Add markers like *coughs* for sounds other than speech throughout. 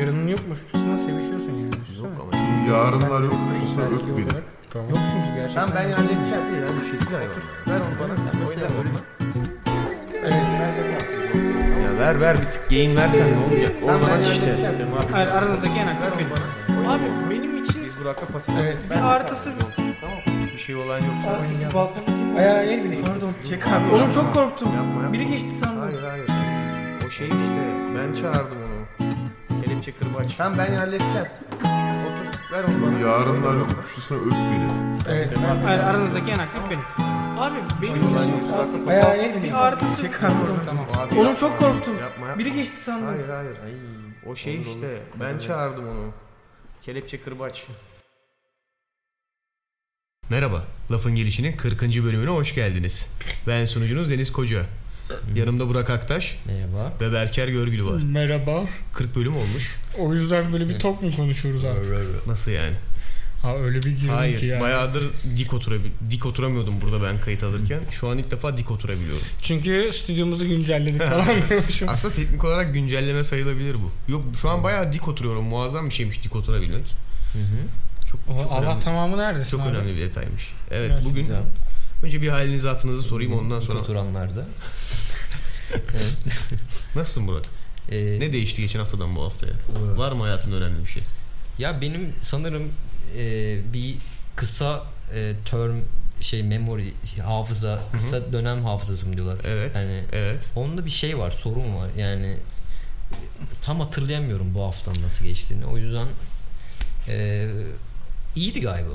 yarının yokmuşçasına sevişiyorsun yani. Yok ama. Yarınlar yokmuşçasına Belki öp beni. olarak. Yok çünkü gerçekten. Tamam ben halledeceğim. Ya bir şekilde hayvan. Ver onu bana. Mesela oyna öyle. Evet. Ya ver ver bir tık gain versen ne olacak? Olmaz işte. Hayır aranızdaki en aktif benim. Abi benim için Biz Burak'la pasif. Evet, bir artısı Tamam. Bir şey olan yoksa oynayalım. balkon ayağa el bile. Pardon. Çek abi. Oğlum çok korktum. Yapma yapma. Biri geçti sandım. Hayır hayır. O şey işte ben çağırdım onu. Kelepçe kırbaç. Tamam ben halledeceğim. Otur ver onu bana. Yarınlar yokmuşçasına öp beni. Evet. Hayır aranızdaki en aktif benim. Abi benim için el bile. Bir artısı. Çek abi onu. Tamam. Abi Oğlum çok korktum. Yapma yapma. Biri geçti sandım. Hayır hayır. O şey işte ben çağırdım onu. Kelepçe kırbaç. Merhaba. Lafın Gelişi'nin 40. bölümüne hoş geldiniz. Ben sunucunuz Deniz Koca. Yanımda Burak Aktaş Merhaba. ve Berker Görgülü var. Merhaba. 40 bölüm olmuş. O yüzden böyle bir tok mu konuşuyoruz artık? Nasıl yani? Ha öyle bir girdim ki Hayır. yani. Bayağıdır dik, oturabil dik oturamıyordum burada ben kayıt alırken. Şu an ilk defa dik oturabiliyorum. Çünkü stüdyomuzu güncelledik *laughs* falan diyormuşum. Aslında teknik olarak güncelleme sayılabilir bu. Yok şu an bayağı dik oturuyorum. Muazzam bir şeymiş dik oturabilmek. Hı hı. Çok, O, çok Allah önemli. tamamı neredesin Çok abi? önemli bir detaymış. Evet Gerçekten. bugün Güzel. Önce bir halinizi hatırınızı sorayım ondan sonra. Oturanlarda. *laughs* Nasılsın Burak? Ee, Ne değişti geçen haftadan bu haftaya? Var mı hayatında önemli bir şey? Ya benim sanırım e, bir kısa e, term şey memory hafıza kısa dönem hafızası mı diyorlar. Evet. Yani Evet. onda bir şey var sorun var yani tam hatırlayamıyorum bu haftanın nasıl geçtiğini o yüzden e, iyiydi galiba.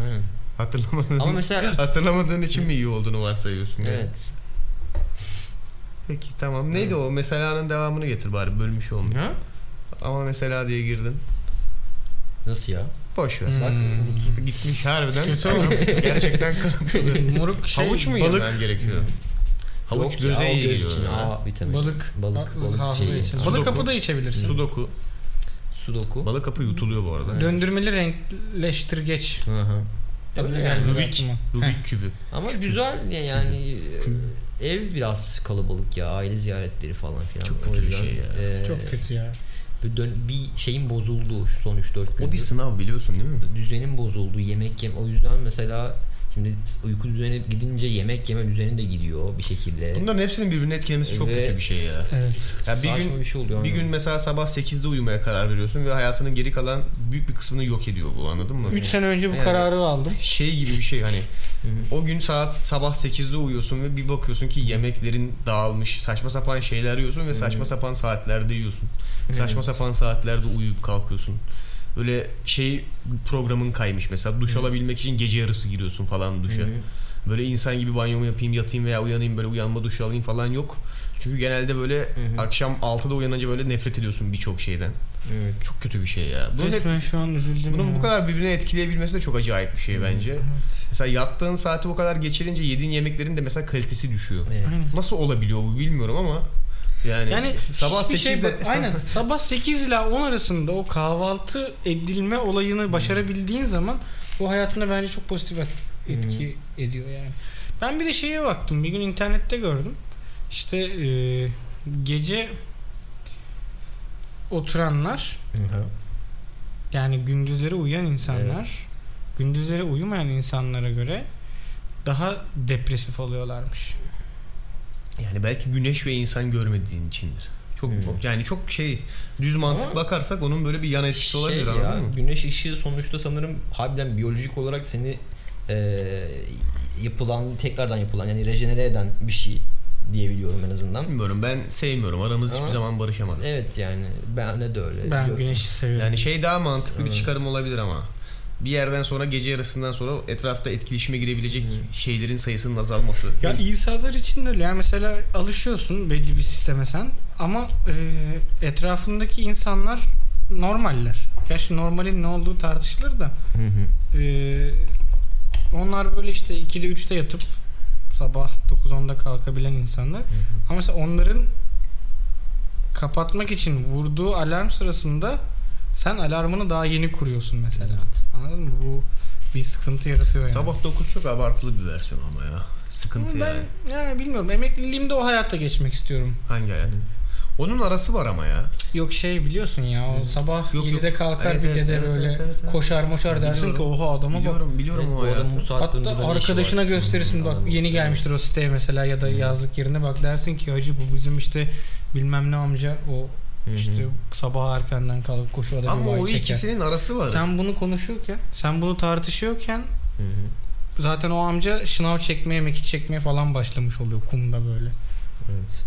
Aynen. Hatırlamadığın, Ama mesela *laughs* hatırlamadığın için mi iyi olduğunu varsayıyorsun? yani? evet. Peki tamam. Neydi o? Mesela'nın devamını getir bari bölmüş olmuş. Ha? Ama mesela diye girdin. Nasıl ya? Boş ver. Hmm. Bak gitmiş harbiden. Kötü olmuş. *laughs* Gerçekten kırmızı. *laughs* Moruk şey, Havuç mu balık, yemen gerekiyor? Havuç Yok ya, göze o iyi geliyor. için. A vitamini. balık, balık, balık hafıza şeyi. için. Sudoku. Balık kapı da içebilirsin. Sudoku. Sudoku. Balık kapı yutuluyor bu arada. Döndürmeli renkleştirgeç. Hı hı. Öyle Yani Rubik. Rubik kübü. Ama güzel ya- yani e, ev biraz kalabalık ya aile ziyaretleri falan filan. Çok O kötü bir yüzden, şey ya. e, Çok kötü ya. Bir, dön- bir şeyin bozuldu şu son 3-4 gündür. O bir sınav biliyorsun değil mi? Düzenin bozuldu yemek yem. O yüzden mesela şimdi uyku düzeni gidince yemek yeme düzeni de gidiyor bir şekilde. Bunların hepsinin birbirine etkilemesi çok Ve- kötü bir şey ya. Evet. Ya bir Saçma gün bir şey oluyor. bir gün mesela sabah 8'de uyumaya karar veriyorsun ve hayatının geri kalan büyük bir kısmını yok ediyor bu anladın mı? 3 sene önce bu Yani- kararı aldım. şey gibi bir şey hani o gün saat sabah 8'de uyuyorsun ve bir bakıyorsun ki yemeklerin dağılmış saçma sapan şeyler yiyorsun ve saçma sapan saatlerde yiyorsun. Saçma Evet. sapan saatlerde uyuyup kalkıyorsun. Öyle şey programın kaymış mesela duş alabilmek için gece yarısı giriyorsun falan duşa. Hı hı. Böyle insan gibi banyomu yapayım yatayım veya uyanayım böyle uyanma duşu alayım falan yok. Çünkü genelde böyle hı. akşam 6'da uyanınca böyle nefret ediyorsun birçok şeyden. Evet. Çok kötü bir şey ya. Bunun, hep- Resmen şu an üzüldüm bunun ya. bu kadar birbirine etkileyebilmesi de çok acayip bir şey bence. Evet. Mesela yattığın saati o kadar geçirince yediğin yemeklerin de mesela kalitesi düşüyor. Evet. Nasıl olabiliyor bu bilmiyorum ama yani, Yani sabah hiçbir 8'de şey bak, aynen *laughs* sabah 8 ile 10 arasında o kahvaltı edilme olayını başarabildiğin zaman o hayatına bence çok pozitif et- etki ediyor yani. Ben bir de şeye baktım bir gün internette gördüm. İşte e, gece oturanlar Hı hı. yani gündüzleri uyuyan insanlar gündüzleri uyumayan insanlara göre daha depresif oluyorlarmış. Yani belki güneş ve insan görmediğin içindir. Çok Hmm. yani çok şey düz mantık Ama- bakarsak onun böyle bir yan etkisi Şey olabilir ya, anladın mı? Güneş ışığı sonuçta sanırım harbiden biyolojik olarak seni e, yapılan tekrardan yapılan yani rejenere eden bir şey diyebiliyorum en azından. Bilmiyorum ben sevmiyorum. Aramız hiçbir Ama- zaman barışamadı. Evet yani ben de öyle. Ben Yok. güneşi seviyorum. Yani şey daha mantıklı bir Evet. çıkarım olabilir ama bir yerden sonra gece yarısından sonra etrafta etkileşime girebilecek şeylerin sayısının azalması. Ya insanlar için de öyle. Yani mesela alışıyorsun belli bir sisteme sen ama e, etrafındaki insanlar normaller. Gerçi normalin ne olduğu tartışılır da Hı hı. e, onlar böyle işte 2'de 3'te yatıp sabah 9-10'da kalkabilen insanlar. Ama mesela onların kapatmak için vurduğu alarm sırasında sen alarmını daha yeni kuruyorsun mesela. Anladın mı? Bu bir sıkıntı yaratıyor yani. Sabah 9 çok abartılı bir versiyon ama ya. Sıkıntı ben yani. yani bilmiyorum. Emekliliğimde o hayatta geçmek istiyorum. Hangi hayat? Onun arası var ama ya. Yok şey biliyorsun ya o sabah Yok, 7'de yok. kalkar Evet, bir dede evet, böyle evet, evet, evet. koşar moşar dersin ki Biliyorum. oha adama bak. Biliyorum biliyorum Evet, o hayatı. bu Hatta işi arkadaşına gösterirsin bak Adam- yeni gelmiştir o siteye mesela ya da yazlık yerine bak dersin ki hacı bu bizim işte bilmem ne amca o Hı hı. işte sabah erkenden kalkıp koşuyor da Ama o çeker. ikisinin arası var. Sen bunu konuşuyorken, sen bunu tartışıyorken Hı hı. zaten o amca şınav çekmeye, mekik çekmeye falan başlamış oluyor kumda böyle. Evet.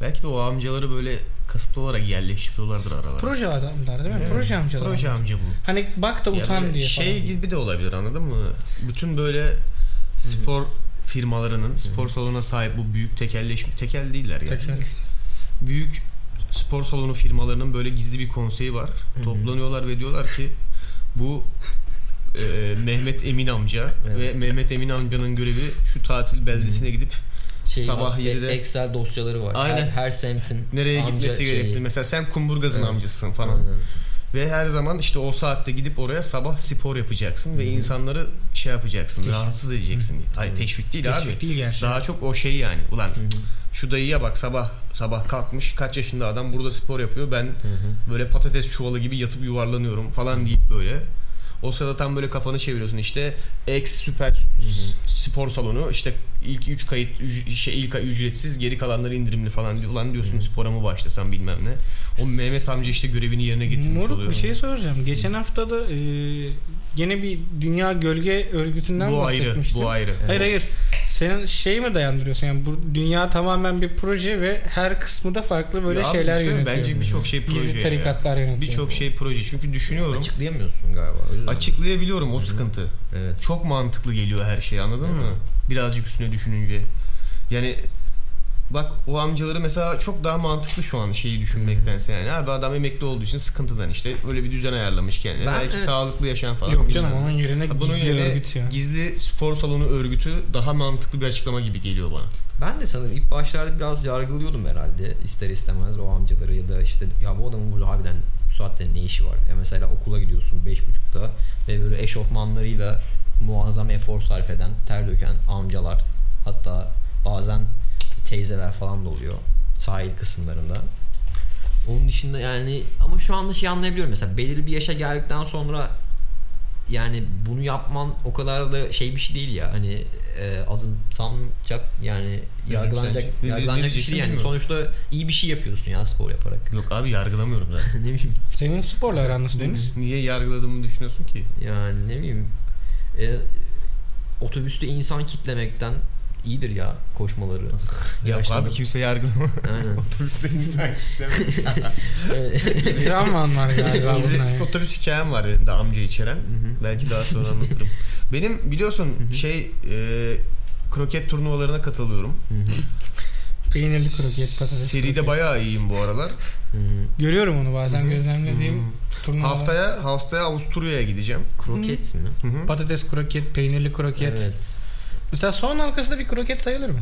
Belki de o amcaları böyle kasıtlı olarak yerleştiriyorlardır aralara. Proje adamlar değil mi? Evet. Proje amcalar. Proje amca bu. Hani bak da utan böyle diye şey falan. gibi de olabilir anladın mı? Bütün böyle spor firmalarının spor salonuna sahip bu büyük tekelleşme tekel değiller yani. Tekel. Büyük spor salonu firmalarının böyle gizli bir konseyi var. Toplanıyorlar ve diyorlar ki bu e, Mehmet Emin amca Evet. ve Mehmet Emin amcanın görevi şu tatil beldesine gidip Şey sabah var, 7'de Excel dosyaları var. Aynen. Her, her semtin nereye amca gitmesi şeyi. gerektiğini. Mesela sen Kumburgaz'ın Evet. amcasısın falan. Aynen. Ve her zaman işte o saatte gidip oraya sabah spor yapacaksın ve insanları şey yapacaksın, Teşvik. rahatsız edeceksin. Hayır teşvik değil Teşvik abi. değil gerçekten. Daha çok o şey yani. Ulan şu dayıya bak sabah sabah kalkmış kaç yaşında adam burada spor yapıyor. Ben böyle patates çuvalı gibi yatıp yuvarlanıyorum falan deyip böyle. O sırada tam böyle kafanı çeviriyorsun işte X süper spor salonu işte ilk 3 kayıt şey ilk ücretsiz geri kalanları indirimli falan diyor. Ulan diyorsun spora mı başlasam bilmem ne. O Mehmet amca işte görevini yerine getirmiş Moruk oluyor. bir şey soracağım. Geçen hafta da e, gene bir Dünya Gölge Örgütü'nden bu ayrı, bahsetmiştin. bu ayrı. Hayır hayır. Senin şey mi dayandırıyorsun? Yani bu dünya tamamen bir proje ve her kısmı da farklı böyle Ya şeyler şey yönetiyor. Bence birçok şey proje. Gizli tarikatlar yönetiyor. Birçok şey proje. Çünkü düşünüyorum. Açıklayamıyorsun galiba. Açıklayabiliyorum o sıkıntı. Evet. Çok mantıklı geliyor her şey anladın mı? Birazcık üstüne düşününce. Yani bak o amcaları mesela çok daha mantıklı şu an şeyi düşünmektense yani. Abi adam emekli olduğu için sıkıntıdan işte öyle bir düzen ayarlamış kendine. Ben- Belki evet. sağlıklı yaşam falan. Yok canım onun yerine Ha, Bunun gizli yerine örgüt ya. gizli spor salonu örgütü daha mantıklı bir açıklama gibi geliyor bana. Ben de sanırım ilk başlarda biraz yargılıyordum herhalde ister istemez o amcaları ya da işte ya bu adamın burada harbiden bu saatte ne işi var? Ya mesela okula gidiyorsun 5.30'da ve böyle eşofmanlarıyla muazzam efor sarf eden, ter döken amcalar hatta bazen teyzeler falan da oluyor sahil kısımlarında. Onun dışında yani ama şu anda şey anlayabiliyorum mesela belirli bir yaşa geldikten sonra yani bunu yapman o kadar da şey bir şey değil ya hani e, azımsanacak yani yargılanacak. Ne- ne yargılanacak bir diyeceksin şey yani bilmiyorum. sonuçta iyi bir şey yapıyorsun ya spor yaparak Yok abi yargılamıyorum *laughs* zaten. ne bileyim Senin sporla aran nasıl Deniz? Niye yargıladığımı düşünüyorsun ki? yani ne bileyim e, otobüste insan kitlemekten iyidir ya koşmaları Yaşlanıp- abi kimse yargılama. Aynen. *laughs* Otobüste insan kitleme. Bir *laughs* travman var galiba ya. otobüs hikayem var benim de amca içeren. Belki daha sonra anlatırım. *laughs* Benim biliyorsun şey e, kroket turnuvalarına katılıyorum. Peynirli kroket, patates Seride kroket. bayağı iyiyim bu aralar. Hı hı. Görüyorum onu bazen gözlemlediğim Hı. turnuvalar. Haftaya haftaya Avusturya'ya gideceğim. kroket mi? Hı hı. Patates kroket, peynirli kroket. evet Mesela soğan halkası da bir kroket sayılır mı?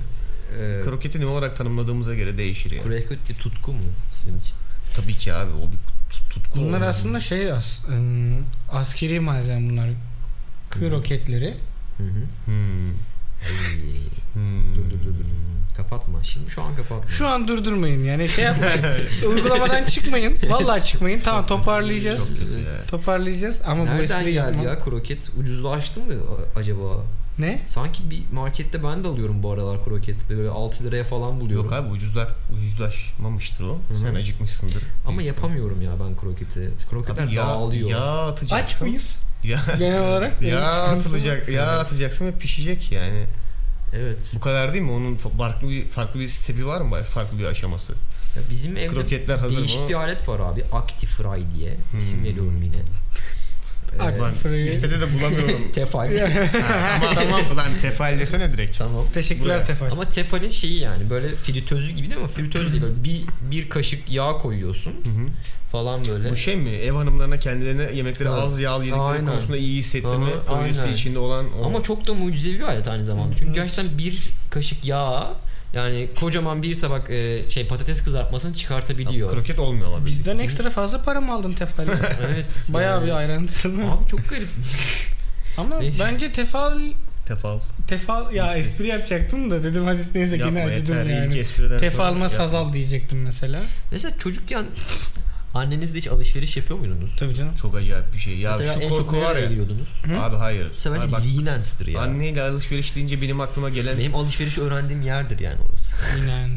e, Kroketi ne olarak tanımladığımıza göre değişir yani. kroket bir tutku mu sizin için? Tabii ki abi o bir tut- tutku. Bunlar o. aslında şey as, ım, askeri malzeme bunlar. Kroketleri. Hı hı. Hmm. Hmm. Dur dur dur dur. Kapatma. Şimdi şu an kapatma. Şu an durdurmayın yani şey yapmayın. *laughs* Uygulamadan çıkmayın. Vallahi çıkmayın. Tamam toparlayacağız. Çok kötü ya. Toparlayacağız ama bu Nereden espriyi geldi yapmam. ya kroket? Ucuzlaştı mı acaba? Ne? Sanki bir markette ben de alıyorum bu aralar kroket. Böyle 6 liraya falan buluyorum. Yok abi ucuzlar ucuzlaşmamıştır o. Hı hı. Sen acıkmışsındır. Ama yapamıyorum ya ben kroketi. Kroketler Abi yağ, dağılıyor. yağ atacaksın. Aç mıyız? Ya, *laughs* Genel olarak. var. atılacak, yağ atacaksın ve pişecek yani. Evet. Bu kadar değil mi? Onun farklı bir farklı bir stepi var mı? Farklı bir aşaması. Ya bizim evde Kroketler hazır değişik mı? bir alet var abi. Actifry diye. İsim Hmm. veriyorum yine. Ak- Ee, Ulan Fırıyı- listede de bulamıyorum. *laughs* Tefal. ha, ama *laughs* tamam. Ulan tefal desene direkt. tamam. Teşekkürler Buraya. Tefal. Ama tefalin şeyi yani böyle fritözü gibi değil mi? Fritöz değil böyle bir, bir kaşık yağ koyuyorsun Hı hı. falan böyle. Bu şey mi? Ev hanımlarına kendilerine yemekleri Evet. az yağlı yedikleri Aynen. konusunda iyi hissettirme projesi içinde olan o. Ama çok da mucizevi bir alet aynı zamanda. Çünkü Evet. gerçekten bir kaşık yağ yani kocaman bir tabak e, şey patates kızartmasını çıkartabiliyor. kroket olmuyor ama. Bizden ekstra fazla para mı aldın Tefal'e? *laughs* evet. Bayağı yani. bir ayrıntısın. Abi çok garip. *laughs* Ama Neyse. bence Tefal Tefal. Tefal ya espri yapacaktım da dedim hadi neyse yine Yapma acıdım yeter. yani. Tefalma sazal diyecektim mesela. Mesela çocukken annenizle hiç alışveriş yapıyor muydunuz? Tabii canım. Çok acayip bir şey. Ya Mesela şu en çok korku var nereye ya. giriyordunuz? Abi hayır. Mesela Abi bence bak Linens'tir ya. anneyle alışveriş deyince benim aklıma gelen Benim alışverişi öğrendiğim yerdir yani orası. *laughs* Yani.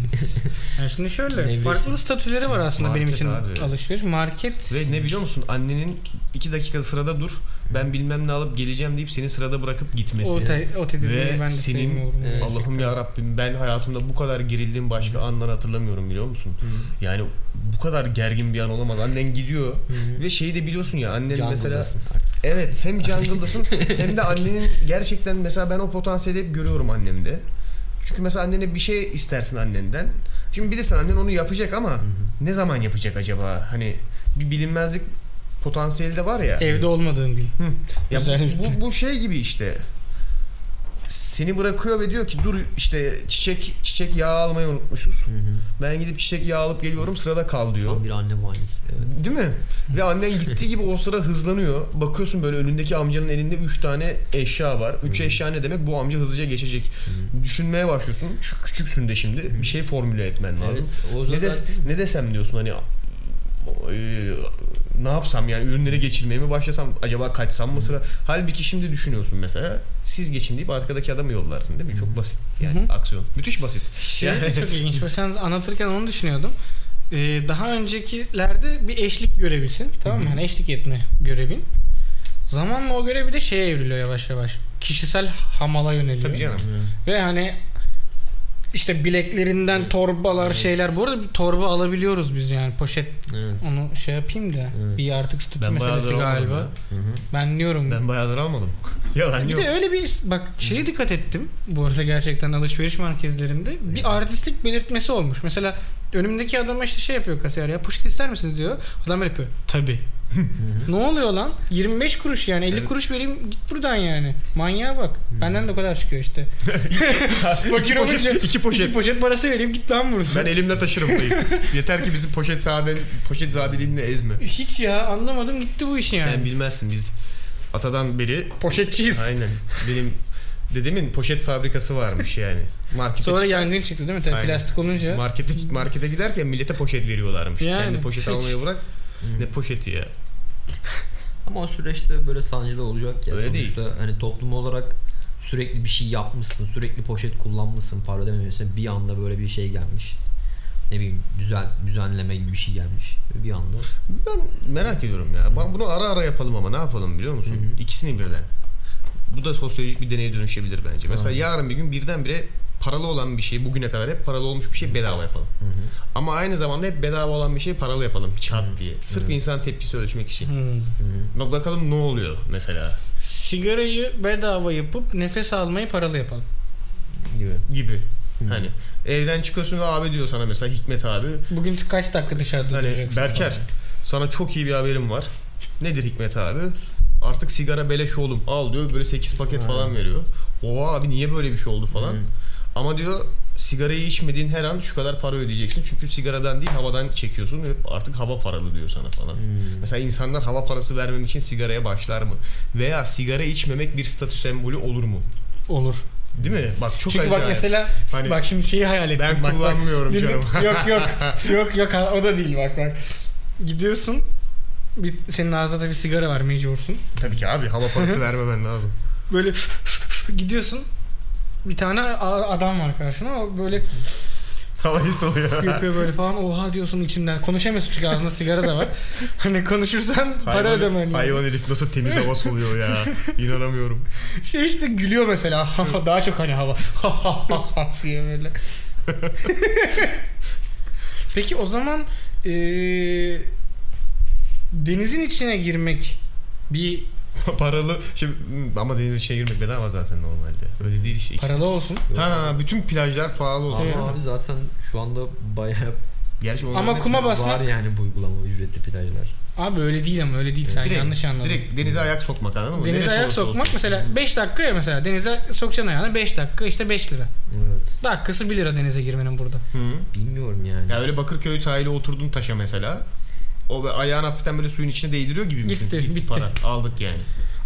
yani şimdi şöyle Nevresim. farklı statüleri var aslında benim Market için abi. alışveriş. Market ve ne biliyor musun? Annenin iki dakika sırada dur. Ben bilmem ne alıp geleceğim deyip seni sırada bırakıp gitmesi. o, te, o tedirginliği Ve ben de senin sevmiyorum. Evet. Allah'ım ya Rabbim ben hayatımda bu kadar gerildiğim başka anlar hatırlamıyorum biliyor musun? Yani bu kadar gergin bir an olamaz. Annen gidiyor ve şeyi de biliyorsun ya annen mesela artık. Evet hem jungle'dasın *laughs* hem de annenin gerçekten mesela ben o potansiyeli hep görüyorum annemde. Çünkü mesela annene bir şey istersin annenden. Şimdi bilirsin annen onu yapacak ama ne zaman yapacak acaba? Hani bir bilinmezlik potansiyeli de var ya. Evde olmadığın gün. Ya bu, bu, bu şey gibi işte. Seni bırakıyor ve diyor ki dur işte çiçek çiçek yağı almayı unutmuşuz. Ben gidip çiçek yağı alıp geliyorum sırada kal diyor. Tam bir anne muayenesi. Evet. Değil mi? Ve annen gittiği gibi o sıra hızlanıyor. Bakıyorsun böyle önündeki amcanın elinde 3 tane eşya var. 3 eşya ne demek? Bu amca hızlıca geçecek. Düşünmeye başlıyorsun. Şu küçüksün de şimdi. Bir şey formüle etmen lazım. Evet, ne, de, zaten- ne desem diyorsun hani ne yapsam yani ürünleri geçirmeye mi başlasam acaba kaçsam mı sıra halbuki şimdi düşünüyorsun mesela siz geçin deyip arkadaki adamı yollarsın değil mi çok basit yani aksiyon müthiş basit Şey Yani- çok *laughs* ilginç. Sen anlatırken onu düşünüyordum. Ee, daha öncekilerde bir eşlik görevisin. Tamam mı? Hani eşlik etme görevin. Zamanla o görev bir de şeye evriliyor yavaş yavaş. Kişisel hamala yöneliyor. tabii canım Ve hani işte bileklerinden torbalar şeyler. Bu arada bir torba alabiliyoruz biz yani poşet. Evet. Onu şey yapayım da. Evet. Bir artık statü ben meselesi galiba. Ben diyorum. ben bayağıdır almadım *laughs* yalan Bir yok de öyle bir bak şeye dikkat ettim. Bu arada gerçekten alışveriş merkezlerinde bir artistlik belirtmesi olmuş. Mesela önümdeki adama işte şey yapıyor kasiyer ya poşet ister misiniz diyor. Adam böyle yapıyor. Tabi. Ne oluyor lan? 25 kuruş yani 50 Evet. kuruş vereyim git buradan yani. Manyağa bak. Benden de o kadar çıkıyor işte. *laughs* iki poşet, iki poşet. İki poşet parası vereyim git lan buradan. ben elimle taşırım dayı. *laughs* Yeter ki bizi poşet sade poşet zadeliğinle ezme. Hiç ya anlamadım gitti bu iş yani. Sen bilmezsin biz atadan beri Poşetçiyiz. aynen benim dedemin poşet fabrikası varmış yani. Markete Sonra çık- yangın çıktı değil mi? Tabii Aynen. plastik olunca. markete markete giderken millete poşet veriyorlarmış. Yani, Kendi poşet hiç. almayı bırak. Ne poşeti ya? *laughs* Ama o süreçte böyle sancılı olacak ya. Öyle değil. Sonuçta hani toplum olarak sürekli bir şey yapmışsın, sürekli poşet kullanmışsın, para ödememişsin. Bir anda böyle bir şey gelmiş. Ne bileyim düzen düzenleme gibi bir şey gelmiş. Bir anda Ben merak ediyorum ya. Ben bunu ara ara yapalım ama ne yapalım biliyor musun? İkisini birden. Bu da sosyolojik bir deneye dönüşebilir bence. Mesela yarın bir gün birdenbire paralı olan bir şey bugüne kadar hep paralı olmuş bir şey bedava yapalım. Ama aynı zamanda hep bedava olan bir şey paralı yapalım çat diye. Sırf insan tepkisi ölçmek için. Hmm. Bak bakalım ne oluyor mesela Sigarayı bedava yapıp nefes almayı paralı yapalım. gibi. gibi. Hani evden çıkıyorsun ve abi diyor sana mesela Hikmet abi. Bugün kaç dakika dışarıda Hani duracaksın? Berker falan. sana çok iyi bir haberim var. Nedir Hikmet abi? Artık sigara beleş oğlum al diyor böyle 8 paket falan veriyor. Oha abi niye böyle bir şey oldu falan. Ama diyor sigarayı içmediğin her an şu kadar para ödeyeceksin. Çünkü sigaradan değil havadan çekiyorsun ve artık hava paralı diyor sana falan. Mesela insanlar hava parası vermemek için sigaraya başlar mı? Veya sigara içmemek bir statü sembolü olur mu? Olur. Değil mi? Bak çok Çünkü bak mesela Hani bak şimdi şeyi hayal ettim. ben bak, bak. kullanmıyorum Dinle- canım. yok yok. *laughs* yok yok o da değil bak bak. Gidiyorsun bir, senin ağzında da bir sigara var mecbursun. Tabii ki abi hava parası *laughs* vermemen lazım. Böyle *laughs* gidiyorsun bir tane adam var karşına o böyle Havayı soluyor. yapıyor böyle falan oha diyorsun içinden konuşamıyorsun çünkü ağzında sigara da var *laughs* hani konuşursan para Hayvan- ödemen lazım. Hayvan herif nasıl temiz hava soluyor ya. İnanamıyorum. *laughs* Şey işte gülüyor mesela *laughs* daha çok hani hava diye böyle. Peki o zaman eee, denizin içine girmek bir *laughs* Paralı. Şimdi hmm, ama deniz içine girmek bedava zaten normalde. Öyle değil işte. paralı olsun. Ha bütün plajlar pahalı Ama oluyor. Evet. abi zaten şu anda bayağı Gerçi onların Ama hepsi kuma var. basmak var yani bu uygulama ücretli plajlar. abi öyle değil ama öyle değil sen direkt, yanlış anladın. Direkt denize ayak sokmak anladın mı? Denize Neresi ayak olursa sokmak olsun. mesela 5 dakika ya mesela denize sokacaksın ayağını 5 dakika işte 5 lira. Evet. Dakikası 1 lira denize girmenin burada. Hı. Bilmiyorum yani. Ya öyle Bakırköy sahile oturdun taşa mesela. O be- ayağın hafiften böyle suyun içine değdiriyor gibi misin? Gitti, bitti. para. Aldık yani.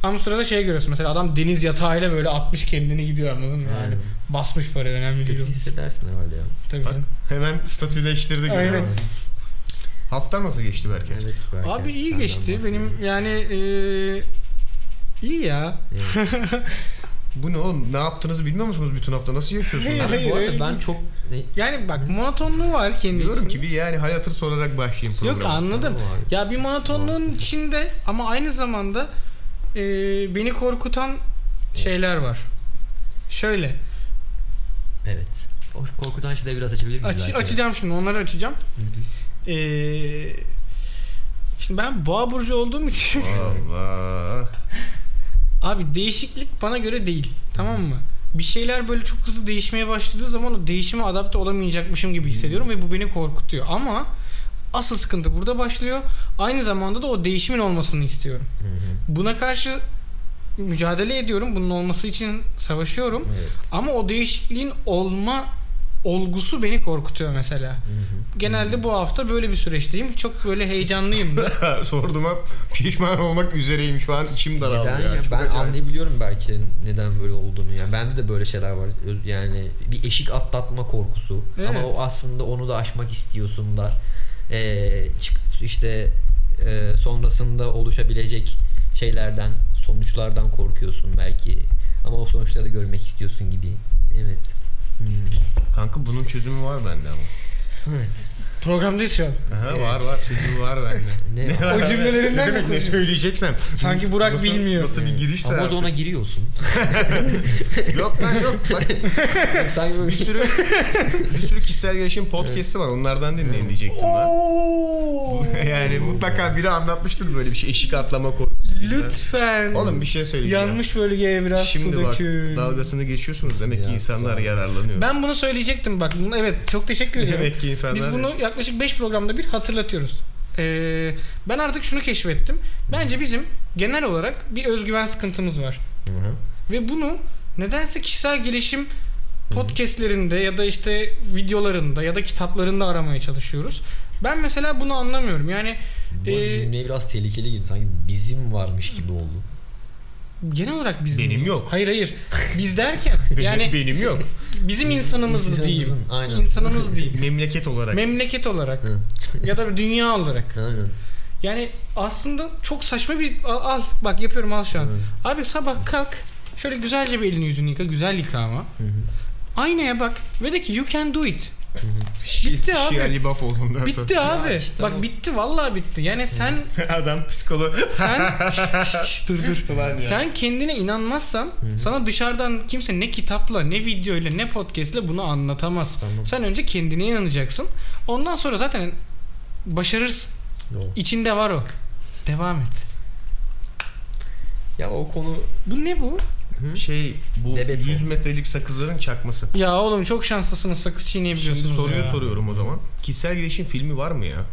Ama sırada şey görüyorsun mesela adam deniz yatağıyla böyle atmış kendini gidiyor anladın mı? Yani Aynen. basmış para önemli değil. Hissedersin herhalde ya. Tabii Bak canım. hemen statüleştirdi gibi. Aynen. Hafta nasıl geçti Berker? Evet, belki Abi iyi geçti. Benim yani eee iyi ya. Evet. *laughs* Bu ne oğlum? Ne yaptığınızı bilmiyor musunuz bütün hafta? Nasıl yaşıyorsunuz? Hayır, hayır. Bu arada ben çok Yani bak monotonluğu var kendi Diyorum içinde. ki bir yani hal hatır sorarak başlayayım programa. Yok anladım. Ya bir monotonluğun içinde ama aynı zamanda eee, beni korkutan şeyler var. Şöyle Evet. O korkutan şeyleri biraz açabilir miyiz? aç, belki? açacağım şimdi onları açacağım. Eee şimdi ben boğa burcu olduğum için Allah. Abi değişiklik bana göre değil. Tamam mı? Bir şeyler böyle çok hızlı değişmeye başladığı zaman o değişime adapte olamayacakmışım gibi hissediyorum ve bu beni korkutuyor. Ama asıl sıkıntı burada başlıyor. Aynı zamanda da o değişimin olmasını istiyorum. Buna karşı mücadele ediyorum. Bunun olması için savaşıyorum. Evet. Ama o değişikliğin olma olgusu beni korkutuyor mesela. Hı hı. Genelde bu hafta böyle bir süreçteyim. Çok böyle heyecanlıyım da. *laughs* Sorduğuma pişman olmak üzereyim şu an içim daraldı Neden ya. ya? Çok Ben acayip. anlayabiliyorum belki neden böyle olduğunu. Yani bende de böyle şeyler var. Yani bir eşik atlatma korkusu. Evet. Ama o aslında onu da aşmak istiyorsun da eee, çık- işte eee, sonrasında oluşabilecek şeylerden, sonuçlardan korkuyorsun belki. Ama o sonuçları da görmek istiyorsun gibi. Evet. Kanka bunun çözümü var bende ama. Evet. Programdayız şu an. Aha, Evet. Var var çözümü var bende. *laughs* Ne? O cümlelerinden ne mi demek ne söyleyeceksem. Sanki Burak nasıl, bilmiyor. Nasıl bir girişse. Amazon'a giriyorsun. *laughs* *laughs* yok lan yok. Bak, Sanki böyle bir sürü bir sürü kişisel gelişim podcast'i var. Onlardan dinleyin diyecektim ben. yani mutlaka biri anlatmıştır böyle bir şey. Eşik atlama korkusu. Lütfen. Oğlum bir şey söyleyeceğim. Yanlış bölgeye biraz Şimdi su bak dökün. dalgasını geçiyorsunuz. Demek ki Ya, insanlar sağ ol. yararlanıyor. Ben bunu söyleyecektim bak. Evet çok teşekkür ediyorum. Demek ki insanlar... Biz bunu yaklaşık 5 programda bir hatırlatıyoruz. Ee, ben artık şunu keşfettim. Bence bizim genel olarak bir özgüven sıkıntımız var. Hı hı. Ve bunu nedense kişisel gelişim podcastlerinde ya da işte videolarında ya da kitaplarında aramaya çalışıyoruz. Ben mesela bunu anlamıyorum. Yani Bu Ee, cümleye biraz tehlikeli girdi. Sanki bizim varmış gibi oldu. Genel olarak bizim Benim yok. Hayır hayır. Biz derken *laughs* Benim, yani benim yok. bizim insanımız diyeyim. aynen. İnsanımız *laughs* değil. Memleket olarak. Memleket olarak *laughs* ya da dünya olarak. Aynen. Yani aslında çok saçma bir al, al bak yapıyorum al şu an. Hı. Abi sabah kalk şöyle güzelce bir elini yüzünü yıka güzel yıka ama. Hı hı. Aynaya bak ve de ki you can do it. Bitti abi. Şia Libaf olduğundan Bitti abi. işte bak o. bitti vallahi bitti. Yani sen sonra. *laughs* Adam psikolo. *laughs* sen Şş, *laughs* şş, dur dur. Ulan ya. Sen kendine inanmazsan sana dışarıdan kimse ne kitapla ne videoyla ne podcastle bunu anlatamaz. Tamam. Sen önce kendine inanacaksın. Ondan sonra zaten başarırsın. Doğru. İçinde var o. Devam et. Ya o konu Bu ne bu? Şey bu Debet 100 o. metrelik sakızların çakması. Ya oğlum çok şanslısınız sakız çiğneyebiliyorsunuz Şimdi soruyu ya. soruyorum o zaman. Kişisel gelişim filmi var mı ya?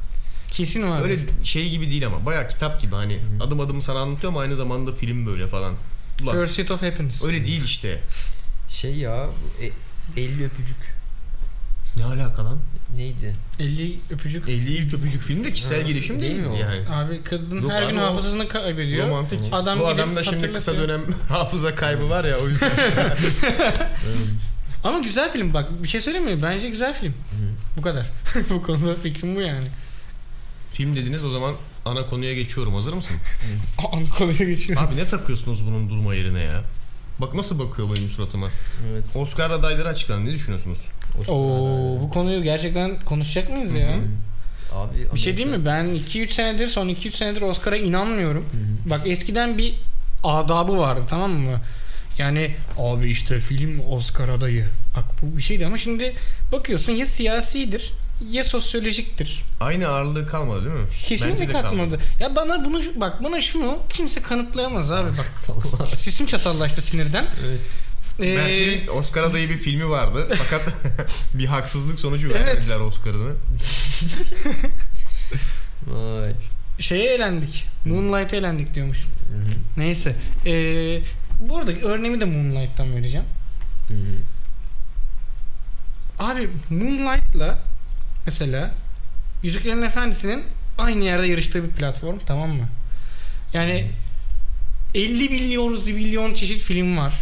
Kesin var. Öyle şey gibi değil ama baya kitap gibi hani adım adım sana anlatıyorum aynı zamanda film böyle falan. Ulan Pursuit of Happiness. öyle değil işte. şey ya e, 50 öpücük Ne alaka lan? Neydi? 50 öpücük. 50 ilk öpücük film de kişisel Ha, gelişim değil değil mi o? yani? Abi kadın Yok her gün o hafızasını kaybediyor. Romantik. Adam Bu gidip adam da şimdi kısa hatırlatıyor. dönem *laughs* hafıza kaybı var ya o yüzden. *laughs* Ama güzel film bak bir şey söyleyeyim mi? Bence güzel film. Bu kadar. *laughs* bu konuda fikrim bu yani. film dediniz o zaman ana konuya geçiyorum. Hazır mısın? An konuya geçiyorum. Abi ne takıyorsunuz bunun durma yerine ya? Bak nasıl bakıyor benim suratıma. Evet. Oscar adayları açıklandı. Ne düşünüyorsunuz? Oo bu konuyu gerçekten konuşacak mıyız ya? Abi Bir şey değil mi? Ben 2-3 senedir son 2-3 senedir Oscar'a inanmıyorum. Bak eskiden bir adabı vardı tamam mı? Yani abi işte film Oscar adayı. Bak bu bir şeydi ama şimdi bakıyorsun ya siyasidir ya sosyolojiktir. Aynı ağırlığı kalmadı değil mi? Kesinlikle Bence de katmadı. Ya bana bunu bak bana şunu kimse kanıtlayamaz abi bak. *laughs* Tamam. Sesim çatallaştı sinirden. Evet. Ee, Berkel'in Oscar adayı bir filmi vardı. Fakat *laughs* bir haksızlık sonucu Evet. vermediler Oscar'ını. *laughs* Vay. şeye elendik. Moonlight'a elendik diyormuş. Hı hı. Neyse. Ee, bu arada örneğimi de Moonlight'tan vereceğim. Hı hı. Abi Moonlight'la mesela Yüzüklerin Efendisi'nin aynı yerde yarıştığı bir platform tamam mı? Yani 50 milyon milyon çeşit film var.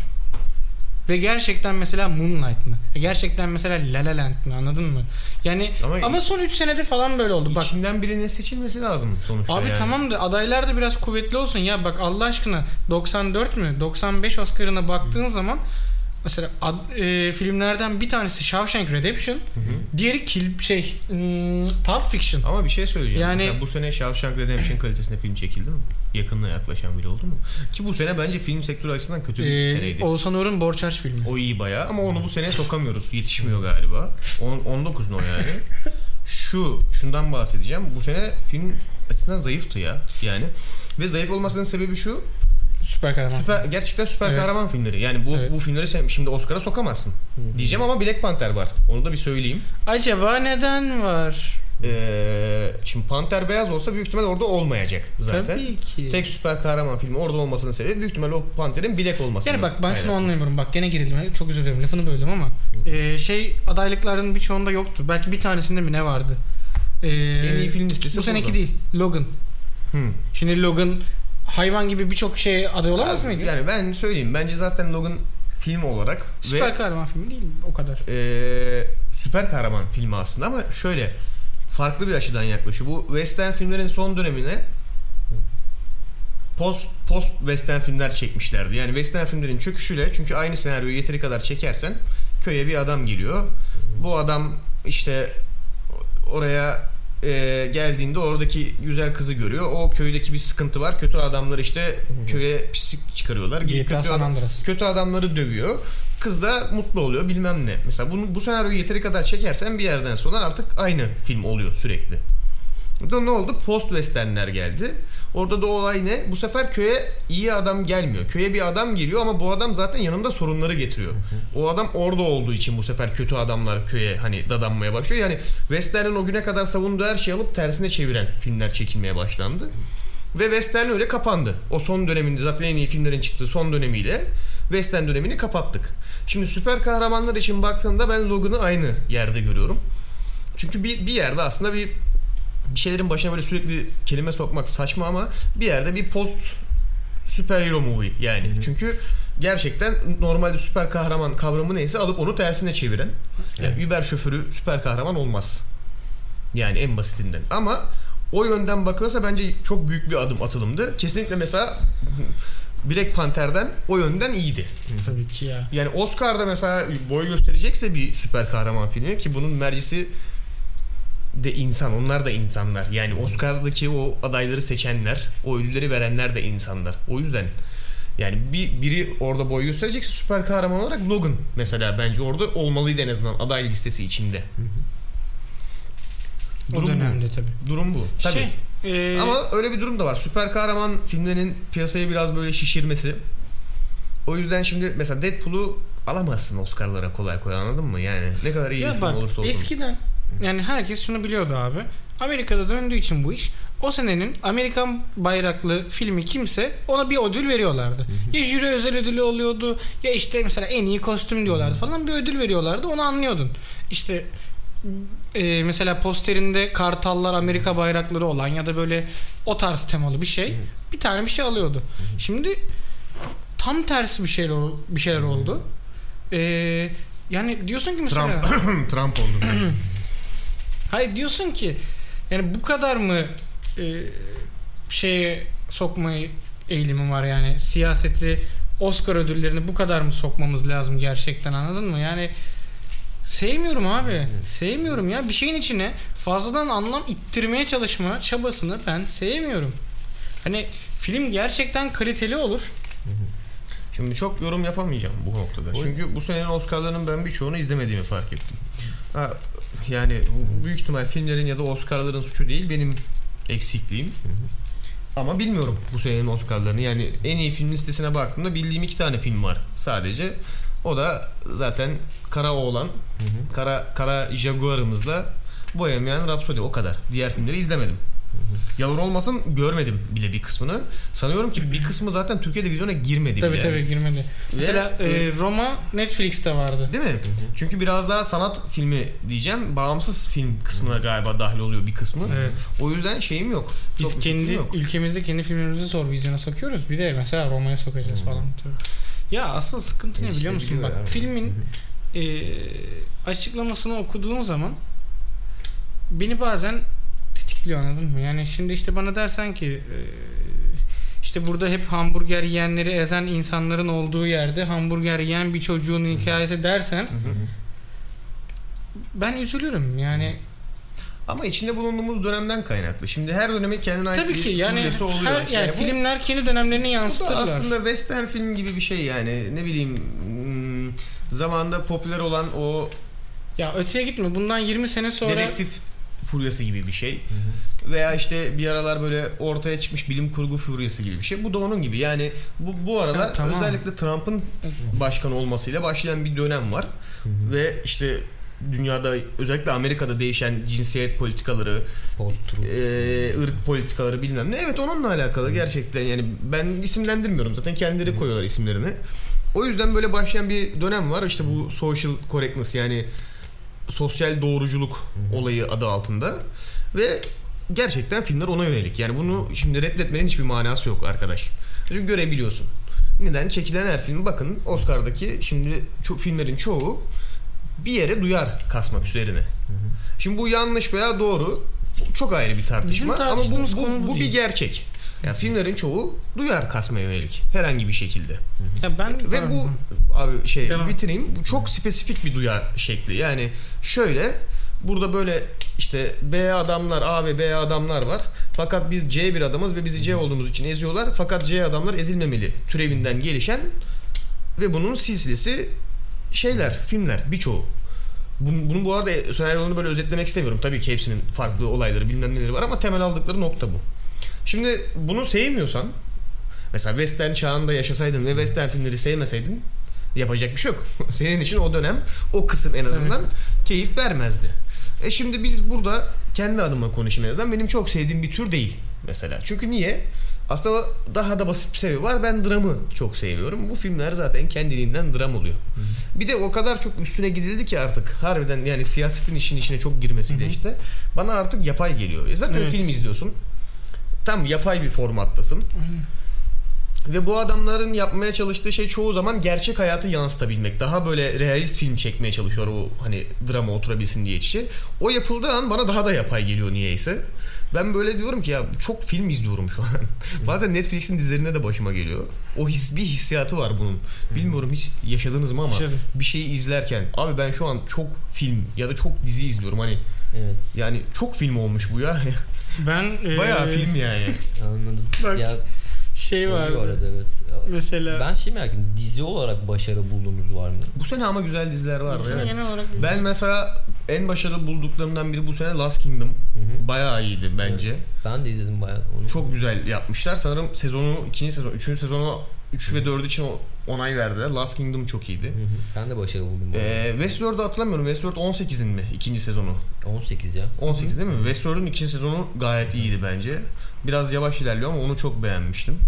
Ve gerçekten mesela Moonlight mı? E Gerçekten mesela La La Land mi? Anladın mı? Yani ama, Ama- son 3 senede falan böyle oldu. Bak İçinden birinin seçilmesi lazım sonuçta Abi yani. tamam da adaylar da biraz kuvvetli olsun ya bak Allah aşkına 94 mü 95 Oscar'ına baktığın zaman mesela ad- e, filmlerden bir tanesi Shawshank Redemption diğeri Kill şey hmm, Pulp Fiction Ama bir şey söyleyeceğim. Yani- Mesela bu sene Shawshank Redemption kalitesinde film çekildi mi? Yakınına yaklaşan bile oldu mu? Ki bu sene bence film sektörü açısından kötü bir ee, seneydi. Oğuzhan Uğur'un Borç Harç filmi O iyi bayağı ama onu bu sene sokamıyoruz. Yetişmiyor galiba. On, 19 o yani. Şu, şundan bahsedeceğim. Bu sene film açısından zayıftı ya. Yani. Ve zayıf olmasının sebebi şu. Süper kahraman Süper, gerçekten süper Evet. kahraman filmleri. Yani bu Evet. bu filmleri sen şimdi Oscar'a sokamazsın. Diyeceğim ama Black Panther var. Onu da bir söyleyeyim. acaba neden var Ee, şimdi Panther beyaz olsa büyük ihtimal orada olmayacak zaten. tabii ki Tek süper kahraman filmi orada olmasının sebebi büyük ihtimal o Panther'in Black olması. yani bak ben şunu anlayamıyorum bak gene gerildim çok özür dilerim lafını böldüm ama e, şey adaylıkların birçoğunda yoktu belki bir tanesinde mi ne vardı E, En iyi film listesi bu seneki burada. değil Logan Hı. Şimdi Logan hayvan gibi birçok şey aday olamaz mıydı? Yani ben söyleyeyim. Bence zaten Logan film olarak Süper ve kahraman filmi değil o kadar. e, süper kahraman filmi aslında ama şöyle farklı bir açıdan yaklaşıyor. Bu western filmlerin son dönemine post post western filmler çekmişlerdi. Yani western filmlerin çöküşüyle çünkü aynı senaryoyu yeteri kadar çekersen köye bir adam geliyor. Bu adam işte oraya e, geldiğinde oradaki güzel kızı görüyor. O köydeki bir sıkıntı var. Kötü adamlar işte köye pislik çıkarıyorlar. Gidip kötü, adam- kötü adamları dövüyor. Kız da mutlu oluyor bilmem ne. Mesela bunu, bu senaryoyu yeteri kadar çekersen bir yerden sonra artık aynı film oluyor sürekli. Burada ne oldu? Post westernler geldi. Orada da olay ne? Bu sefer köye iyi adam gelmiyor. Köye bir adam geliyor ama bu adam zaten yanında sorunları getiriyor. O adam orada olduğu için bu sefer kötü adamlar köye hani dadanmaya başlıyor. Yani western'in o güne kadar savunduğu her şeyi alıp tersine çeviren filmler çekilmeye başlandı. Ve western öyle kapandı. O son döneminde zaten en iyi filmlerin çıktığı son dönemiyle western dönemini kapattık. Şimdi süper kahramanlar için baktığımda ben Logan'ı aynı yerde görüyorum. Çünkü bir, bir yerde aslında bir bir şeylerin başına böyle sürekli kelime sokmak saçma ama bir yerde bir post süper hero movie yani. Çünkü gerçekten normalde süper kahraman kavramı neyse alıp onu tersine çeviren. Yani Uber şoförü süper kahraman olmaz. Yani en basitinden. Ama o yönden bakılırsa bence çok büyük bir adım atılımdı. Kesinlikle mesela Black Panther'den o yönden iyiydi. Tabii ki ya. Yani Oscar'da mesela boy gösterecekse bir süper kahraman filmi ki bunun mercisi de insan. Onlar da insanlar. Yani Oscar'daki o adayları seçenler, o ödülleri verenler de insanlar. O yüzden yani bir biri orada boy gösterecekse süper kahraman olarak Logan mesela bence orada olmalıydı en azından aday listesi içinde. O Durum dönemde tabii. Durum bu. Tabii. Şey, e, Ama öyle bir durum da var. Süper kahraman filmlerinin piyasayı biraz böyle şişirmesi. O yüzden şimdi mesela Deadpool'u alamazsın Oscar'lara kolay kolay anladın mı? Yani ne kadar iyi bir ya film bak olursa olsun. eskiden yani herkes şunu biliyordu abi. Amerika'da döndüğü için bu iş o senenin Amerikan bayraklı filmi kimse ona bir ödül veriyorlardı. Ya jüri özel ödülü oluyordu ya işte mesela en iyi kostüm diyorlardı falan bir ödül veriyorlardı onu anlıyordun. İşte e, mesela posterinde kartallar Amerika bayrakları olan ya da böyle o tarz temalı bir şey bir tane bir şey alıyordu. Şimdi tam tersi bir şeyler bir şeyler oldu. E, yani diyorsun ki mesela Trump *coughs* Trump oldu. *coughs* Hayır diyorsun ki yani bu kadar mı e, şeye sokmayı eğilimi var yani siyaseti Oscar ödüllerini bu kadar mı sokmamız lazım gerçekten anladın mı? Yani sevmiyorum abi. Sevmiyorum ya. Bir şeyin içine fazladan anlam ittirmeye çalışma çabasını ben sevmiyorum. Hani film gerçekten kaliteli olur. Şimdi çok yorum yapamayacağım bu noktada. Çünkü bu senenin Oscar'larının ben birçoğunu izlemediğimi fark ettim. Ha, yani büyük ihtimal filmlerin ya da Oscar'ların suçu değil benim eksikliğim. Ama bilmiyorum bu senenin Oscar'larını. Yani en iyi film listesine baktığımda bildiğim iki tane film var sadece. O da zaten Kara Oğlan, Kara Kara Jaguar'ımızla Bohemian Rhapsody o kadar. Diğer filmleri izlemedim. Yalan olmasın görmedim bile bir kısmını. Sanıyorum ki bir kısmı zaten Türkiye'de vizyona girmedi Tabii bile. tabii girmedi. Mesela Ve- e, Roma Netflix'te vardı. Değil mi? Çünkü biraz daha sanat filmi diyeceğim. Bağımsız film kısmına galiba dahil oluyor bir kısmı. Evet. O yüzden şeyim yok. Biz Çok kendi yok. ülkemizde kendi filmlerimizi zor vizyona sokuyoruz. Bir de mesela Roma'ya sokacağız falan. Ya asıl sıkıntı ne biliyor musun? Bak yani. filmin e, açıklamasını okuduğun zaman beni bazen tetikliyor anladın mı? Yani şimdi işte bana dersen ki e, işte burada hep hamburger yiyenleri ezen insanların olduğu yerde hamburger yiyen bir çocuğun hikayesi dersen ben üzülürüm. Yani Ama içinde bulunduğumuz dönemden kaynaklı. Şimdi her dönemin kendine ait tabii bir ki yani, furyası oluyor. her, yani, bu- filmler kendi dönemlerini Bu yansıtırlar. aslında western film gibi bir şey yani. Ne bileyim hmm, zamanda popüler olan o Ya öteye gitme. Bundan 20 sene sonra dedektif furyası gibi bir şey. Veya işte bir aralar böyle ortaya çıkmış bilim kurgu furyası gibi bir şey. Bu da onun gibi. Yani bu bu aralar Ha, tamam. özellikle Trump'ın başkan olmasıyla başlayan bir dönem var. Ve işte dünyada özellikle Amerika'da değişen cinsiyet politikaları, e, ırk politikaları bilmem ne. Evet onunla alakalı gerçekten yani ben isimlendirmiyorum zaten kendileri koyuyorlar isimlerini. O yüzden böyle başlayan bir dönem var işte bu social correctness yani sosyal doğruculuk olayı adı altında ve gerçekten filmler ona yönelik. Yani bunu şimdi reddetmenin hiçbir manası yok arkadaş. Çünkü görebiliyorsun. Neden? Çekilen her film bakın Oscar'daki şimdi çok filmlerin çoğu bir yere duyar kasmak üzerine. Şimdi bu yanlış veya doğru çok ayrı bir tartışma Bizim ama bu, bu, bu bu bir gerçek. Ya filmlerin çoğu duyar kasmaya yönelik herhangi bir şekilde. ya ben Ve bu abi şey Devam. bitireyim. Bu çok spesifik bir duyar şekli. Yani şöyle burada böyle işte B adamlar A ve B adamlar var. Fakat biz C bir adamız ve bizi C olduğumuz için eziyorlar. Fakat C adamlar ezilmemeli. Türevinden gelişen ve bunun silsilesi şeyler, filmler birçoğu. Bunun, bunun bu arada senaryolarını böyle özetlemek istemiyorum. Tabii ki hepsinin farklı olayları bilmem neleri var ama temel aldıkları nokta bu. Şimdi bunu sevmiyorsan mesela western çağında yaşasaydın ve western filmleri sevmeseydin yapacak bir şey yok. *laughs* Senin için o dönem o kısım en azından keyif vermezdi. E şimdi biz burada kendi adıma konuşayım en azından benim çok sevdiğim bir tür değil mesela. Çünkü niye? Aslında daha da basit bir sebebi var. Ben dramı çok seviyorum. Bu filmler zaten kendiliğinden dram oluyor. Bir de o kadar çok üstüne gidildi ki artık harbiden yani siyasetin işin içine çok girmesiyle işte bana artık yapay geliyor. E zaten Evet. film izliyorsun. Tam yapay bir formattasın. Ve bu adamların yapmaya çalıştığı şey çoğu zaman gerçek hayatı yansıtabilmek. Daha böyle realist film çekmeye çalışıyor o hani drama oturabilsin diye içi. O yapıldığı an bana daha da yapay geliyor niyeyse. Ben böyle diyorum ki ya çok film izliyorum şu an. *laughs* Bazen Netflix'in dizilerinde de başıma geliyor. O his bir hissiyatı var bunun. Bilmiyorum hiç yaşadınız mı ama Yaşadım. bir şeyi izlerken abi ben şu an çok film ya da çok dizi izliyorum. Hani Evet. yani çok film olmuş bu ya. *laughs* ben e, Bayağı film yani. *laughs* Anladım. Bak, ya şey oluyor vardı. arada evet. Mesela Ben şey merak ediyorum. Dizi olarak başarı bulduğunuz var mı? Bu sene ama güzel diziler vardı. Bizim Evet. genel olarak Ben mesela en başarılı bulduklarımdan biri bu sene Last Kingdom. hı. Bayağı iyiydi bence. Ben de izledim bayağı onu. Çok güzel yapmışlar. Sanırım sezonu, ikinci sezon, üçüncü sezonu 3 ve 4 için onay verdiler. Last Kingdom çok iyiydi. Hı hı. Ben de başarı buldum. bu arada. Ee, Westworld'u hatırlamıyorum. Westworld 18'in mi ikinci sezonu? 18 ya. 18 değil mi? Westworld'un ikinci sezonu gayet iyiydi bence. Biraz yavaş ilerliyor ama onu çok beğenmiştim.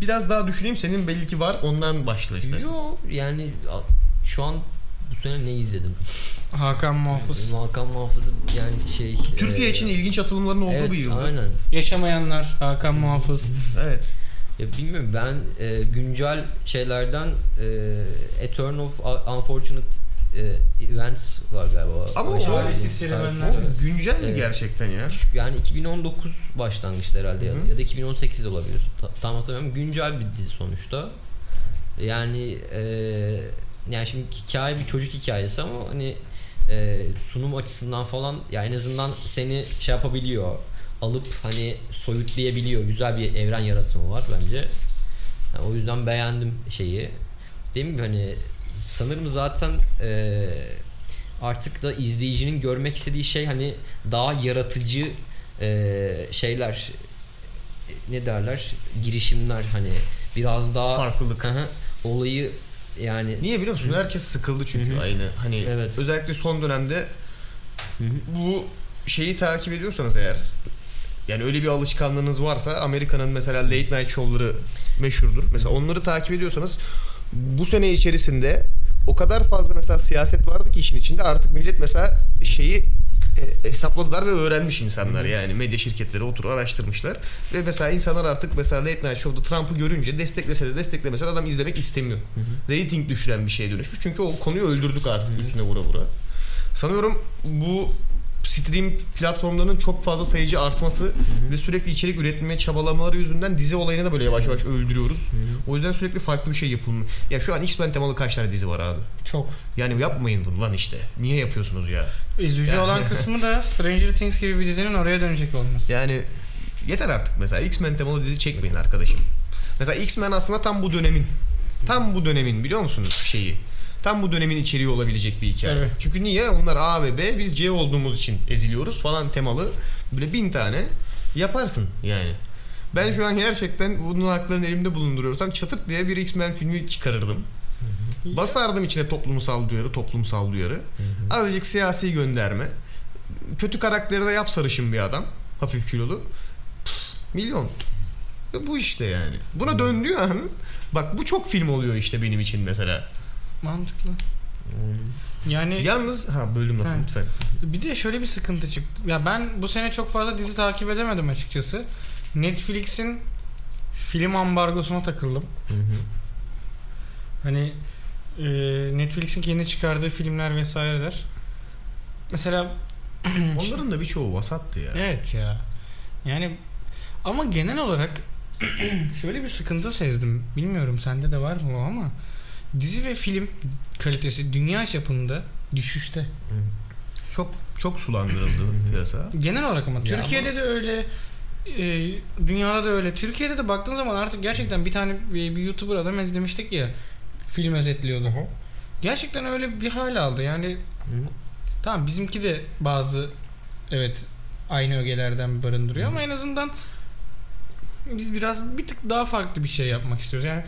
Biraz daha düşüneyim. Senin belli ki var. Ondan başla istersen. Yo yani şu an bu sene ne izledim? *laughs* Hakan Muhafız. Hakan Muhafız'ı yani şey... Türkiye e, için ilginç atılımların olduğu evet, bir yıldı. aynen. Yaşamayanlar Hakan Muhafız. Evet. Ya bilmiyorum ben e, güncel şeylerden e, Turn of Unfortunate e, Events var galiba. Ama o O güncel mi gerçekten ya? Yani 2019 başlangıçta herhalde ya, Hı hı. ya da 2018 de olabilir. Ta- tam hatırlamıyorum. Güncel bir dizi sonuçta. Yani e, yani şimdi hikaye bir çocuk hikayesi ama hani e, sunum açısından falan ya en azından seni şey yapabiliyor. Alıp hani soyutlayabiliyor. Güzel bir evren yaratımı var bence. Yani o yüzden beğendim şeyi. Değil mi hani sanırım zaten e, artık da izleyicinin görmek istediği şey hani daha yaratıcı e, şeyler ne derler girişimler hani biraz daha Farklılık. Hı hı. olayı yani Niye biliyor musun? Herkes sıkıldı çünkü Hı hı. aynı. Hani Evet. özellikle son dönemde Hı hı. bu şeyi takip ediyorsanız eğer Yani öyle bir alışkanlığınız varsa Amerika'nın mesela late night show'ları meşhurdur. Mesela onları takip ediyorsanız bu sene içerisinde o kadar fazla mesela siyaset vardı ki işin içinde artık millet mesela şeyi e, hesapladılar ve öğrenmiş insanlar yani medya şirketleri oturup araştırmışlar ve mesela insanlar artık mesela Late Night Show'da Trump'ı görünce desteklese de desteklemese de adam izlemek istemiyor. Rating düşüren bir şeye dönüşmüş çünkü o konuyu öldürdük artık üstüne vura vura. Sanıyorum bu stream platformlarının çok fazla sayıcı artması ve sürekli içerik üretmeye çabalamaları yüzünden dizi olayını da böyle yavaş yavaş öldürüyoruz. O yüzden sürekli farklı bir şey yapılmıyor. Ya şu an X-Men temalı kaç tane dizi var abi? Çok. Yani yapmayın bunu lan işte. Niye yapıyorsunuz ya? Üzücü Yani. olan kısmı da *laughs* Stranger Things gibi bir dizinin oraya dönecek olması. Yani yeter artık mesela X-Men temalı dizi çekmeyin arkadaşım. Mesela X-Men aslında tam bu dönemin tam bu dönemin biliyor musunuz şeyi? Tam bu dönemin içeriği olabilecek bir hikaye. Evet. Çünkü niye? Onlar A ve B biz C olduğumuz için eziliyoruz falan temalı. Böyle bin tane yaparsın yani. Ben şu an gerçekten bunun haklarını elimde bulunduruyorsam çatık diye bir X-Men filmi çıkarırdım. Basardım içine toplumsal duyarı, toplumsal duyarı. Azıcık siyasi gönderme. Kötü karakteri de yap sarışın bir adam. Hafif kilolu. Pff, milyon. Ve bu işte yani. Buna döndüğü an bak bu çok film oluyor işte benim için mesela. Mantıklı. Yani Yalnız ha böldüm lafı lütfen. bir de şöyle bir sıkıntı çıktı. Ya ben bu sene çok fazla dizi takip edemedim açıkçası. Netflix'in film ambargosuna takıldım. Hani e, Netflix'in kendi çıkardığı filmler vesaireler. Mesela *clears throat* Onların da birçoğu vasattı ya. Evet ya. Yani ama genel olarak *clears throat* şöyle bir sıkıntı sezdim. Bilmiyorum sende de var mı ama dizi ve film kalitesi dünya çapında düşüşte. Çok çok sulandırıldı *laughs* piyasa. Genel olarak ama Ya Türkiye'de ama- de öyle e, dünyada da öyle. Türkiye'de de baktığın zaman artık gerçekten bir tane bir, bir YouTuber adam izlemiştik ya film özetliyordu. Gerçekten öyle bir hal aldı. Yani tamam bizimki de bazı evet aynı ögelerden barındırıyor ama en azından biz biraz bir tık daha farklı bir şey yapmak istiyoruz. Yani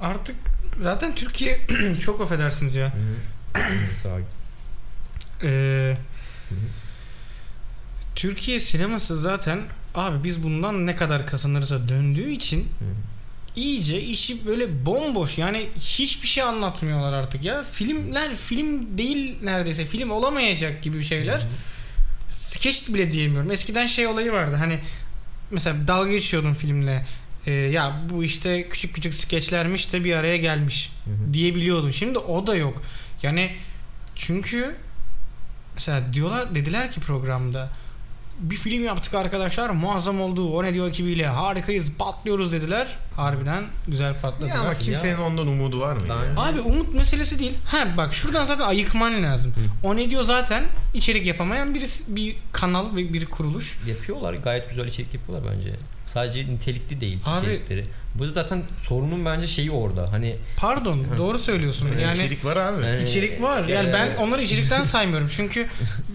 artık zaten Türkiye *clears throat* çok affedersiniz ya. Sağ Ee, Türkiye sineması zaten abi biz bundan ne kadar kazanırsa döndüğü için iyice işi böyle bomboş yani hiçbir şey anlatmıyorlar artık ya. Filmler film değil neredeyse film olamayacak gibi şeyler. Skeç bile diyemiyorum. Eskiden şey olayı vardı hani mesela dalga geçiyordum filmle. Ee, ya bu işte küçük küçük skeçlermiş de bir araya gelmiş diyebiliyordun. Şimdi o da yok. Yani çünkü mesela diyorlar dediler ki programda bir film yaptık arkadaşlar muazzam oldu o ne diyor ekibiyle harikayız patlıyoruz dediler harbiden güzel patladılar. Ya ama kimsenin ondan umudu var mı? Daha- ya? Abi umut meselesi değil. Ha bak şuradan zaten ayıkman lazım. O ne diyor zaten içerik yapamayan birisi bir kanal ve bir kuruluş. Yapıyorlar gayet güzel içerik yapıyorlar bence. Sadece nitelikli değil Abi- içerikleri. Bu zaten sorunun bence şeyi orada. Hani Pardon doğru söylüyorsun. Yani Yani içerik var abi. Yani- içerik var. Yani ben onları içerikten *laughs* saymıyorum. Çünkü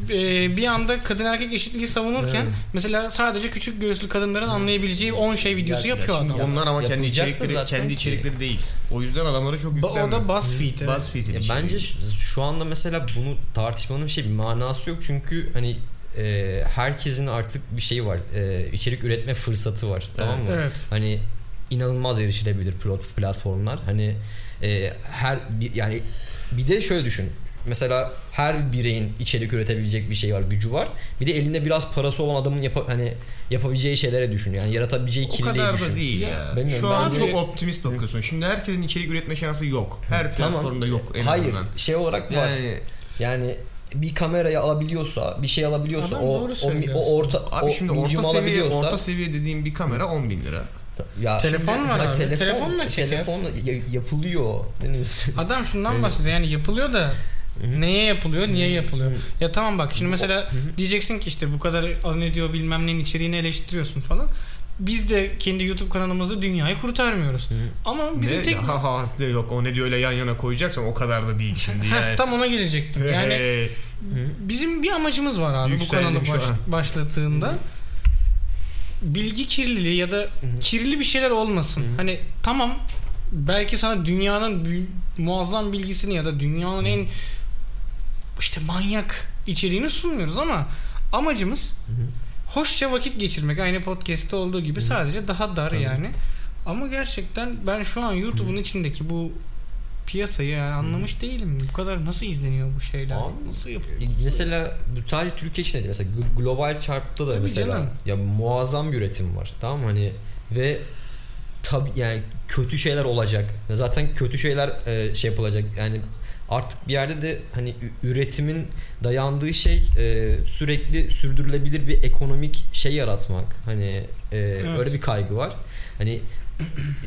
e, bir anda kadın erkek eşitliği savunurken Evet. mesela sadece küçük göğüslü kadınların anlayabileceği 10 şey videosu Ya- yapıyor adam. onlar ama kendi içerikleri kendi ki. içerikleri değil. O yüzden adamları çok yüklenme. o da BuzzFeed. evet. BuzzFeed'in bence şu, şu anda mesela bunu tartışmanın bir şey bir manası yok çünkü hani e, herkesin artık bir şeyi var. E, içerik üretme fırsatı var. Tamam mı? Evet. Hani inanılmaz erişilebilir plat- platformlar. Hani e, her bir, yani bir de şöyle düşün. Mesela her bireyin içerik üretebilecek bir şey var, gücü var. Bir de elinde biraz parası olan adamın yapa, hani yapabileceği şeylere düşün. Yani yaratabileceği o kirliliği kadar düşün. da değil Ya, ya. bilmiyorum, Şu an çok optimist bakıyorsun. Şimdi herkesin içerik üretme şansı yok. Her platformda yok en Hayır, azından. şey olarak var. Yani Yani bir kamerayı alabiliyorsa, bir şey alabiliyorsa, Adam o o, o orta abi o şimdi orta seviye alabiliyorsa orta seviye dediğim bir kamera 10 bin lira. ya Telefon şimdi- var abi, Telefon, telefonla çeker. telefonla ya- yapılıyor. Deniz. Adam şundan bahsediyor. Yani yapılıyor da neye yapılıyor niye yapılıyor? Ya tamam bak şimdi mesela diyeceksin ki işte bu kadar diyor bilmem neyin içeriğini eleştiriyorsun falan biz de kendi YouTube kanalımızda dünyayı kurtarmıyoruz. Ama bizim ne? tek Ha ha de yok o ne diyor öyle yan yana koyacaksan o kadar da değil şimdi Heh, yani. tam ona gelecektim. Yani bizim bir amacımız var abi bu Yükseldim kanalı şu baş- başlattığında. Bilgi kirliliği ya da kirli bir şeyler olmasın. Hani tamam belki sana dünyanın muazzam bilgisini ya da dünyanın en işte manyak içeriğini sunmuyoruz ama amacımız hoşça vakit geçirmek aynı podcast'te olduğu gibi sadece daha dar yani. Ama gerçekten ben şu an YouTube'un içindeki bu piyasayı yani anlamış değilim. Bu kadar nasıl izleniyor bu şeyler? Abi, nasıl yapıyor? E, Mesela bu sadece Türkiye için de değil. Mesela gl- global çarpta da Tabii mesela canım. ya muazzam bir üretim var. Tamam mı? Hani ve tabi yani kötü şeyler olacak. Zaten kötü şeyler e, şey yapılacak. Yani artık bir yerde de hani üretimin dayandığı şey e, sürekli sürdürülebilir bir ekonomik şey yaratmak. Hani e, öyle bir kaygı var. Hani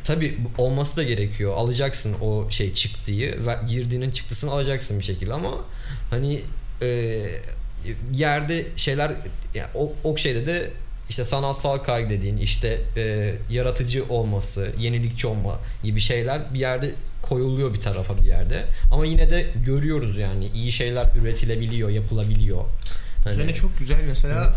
tabi olması da gerekiyor. Alacaksın o şey çıktıyı ve girdiğinin çıktısını alacaksın bir şekilde ama hani e, yerde şeyler yani o, o şeyde de işte sanatsal kaygı dediğin işte e, yaratıcı olması, yenilikçi olma gibi şeyler bir yerde koyuluyor bir tarafa bir yerde. Ama yine de görüyoruz yani iyi şeyler üretilebiliyor, yapılabiliyor. Hani- sene çok güzel mesela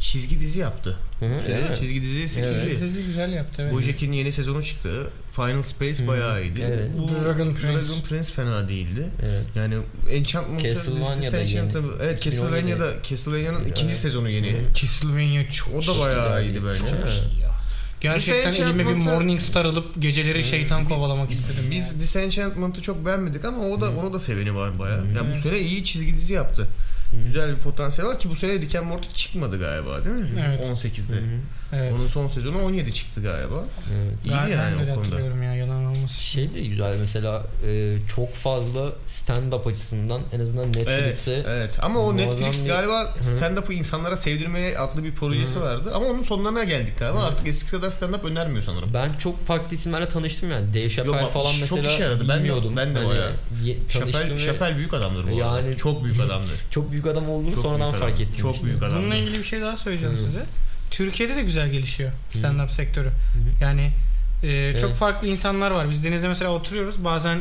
çizgi dizi yaptı. Hı hı, evet. çizgi dizi sekizli. Sizi güzel yaptı evet. Bojack'in yeni sezonu çıktı. Final Space bayağı iyiydi. Evet. Bu Dragon Prince. Dragon Prince fena değildi. Evet. Yani Enchantment'ı Castlevania'da yeni. Evet 2017'de. Castlevania'da Castlevania'nın ikinci Evet. sezonu yeni. Castlevania çok O da bayağı iyiydi bence. çok Evet. iyi ya. Gerçekten elime bir Morning Star alıp geceleri şeytan kovalamak istedim. Biz yani. Disenchantment'ı çok beğenmedik ama o da onu da seveni var bayağı. Yani bu sene iyi çizgi dizi yaptı. Güzel bir potansiyel var ki bu sene Rick and Morty çıkmadı galiba değil mi? Evet. 18'de. Evet. Onun son sezonu 17 çıktı galiba. Evet. İyi Zaten yani o konuda. hatırlıyorum ya olmasın. Şey de güzel mesela e, çok fazla stand-up açısından en azından Evet, Netflix'e evet. Ama o Netflix bir- galiba stand-up'ı insanlara sevdirmeye adlı bir projesi vardı. Ama onun sonlarına geldik galiba. Artık eskisi kadar stand-up önermiyor sanırım. ben çok farklı isimlerle tanıştım yani. Dave Chappelle bak, falan çok mesela işe yaradı. Ben de- bilmiyordum. ben de Hani bayağı. Şapel, ve Şapel büyük adamdır bu Yani- arada. Çok büyük adamdır. çok büyük adam olduğunu Çok sonradan fark adam. ettim. Çok işte. büyük adamdır. Bununla ilgili bir şey daha söyleyeceğim size. Türkiye'de de güzel gelişiyor stand-up sektörü. Yani e, çok Evet. farklı insanlar var. Biz Deniz'de mesela oturuyoruz. Bazen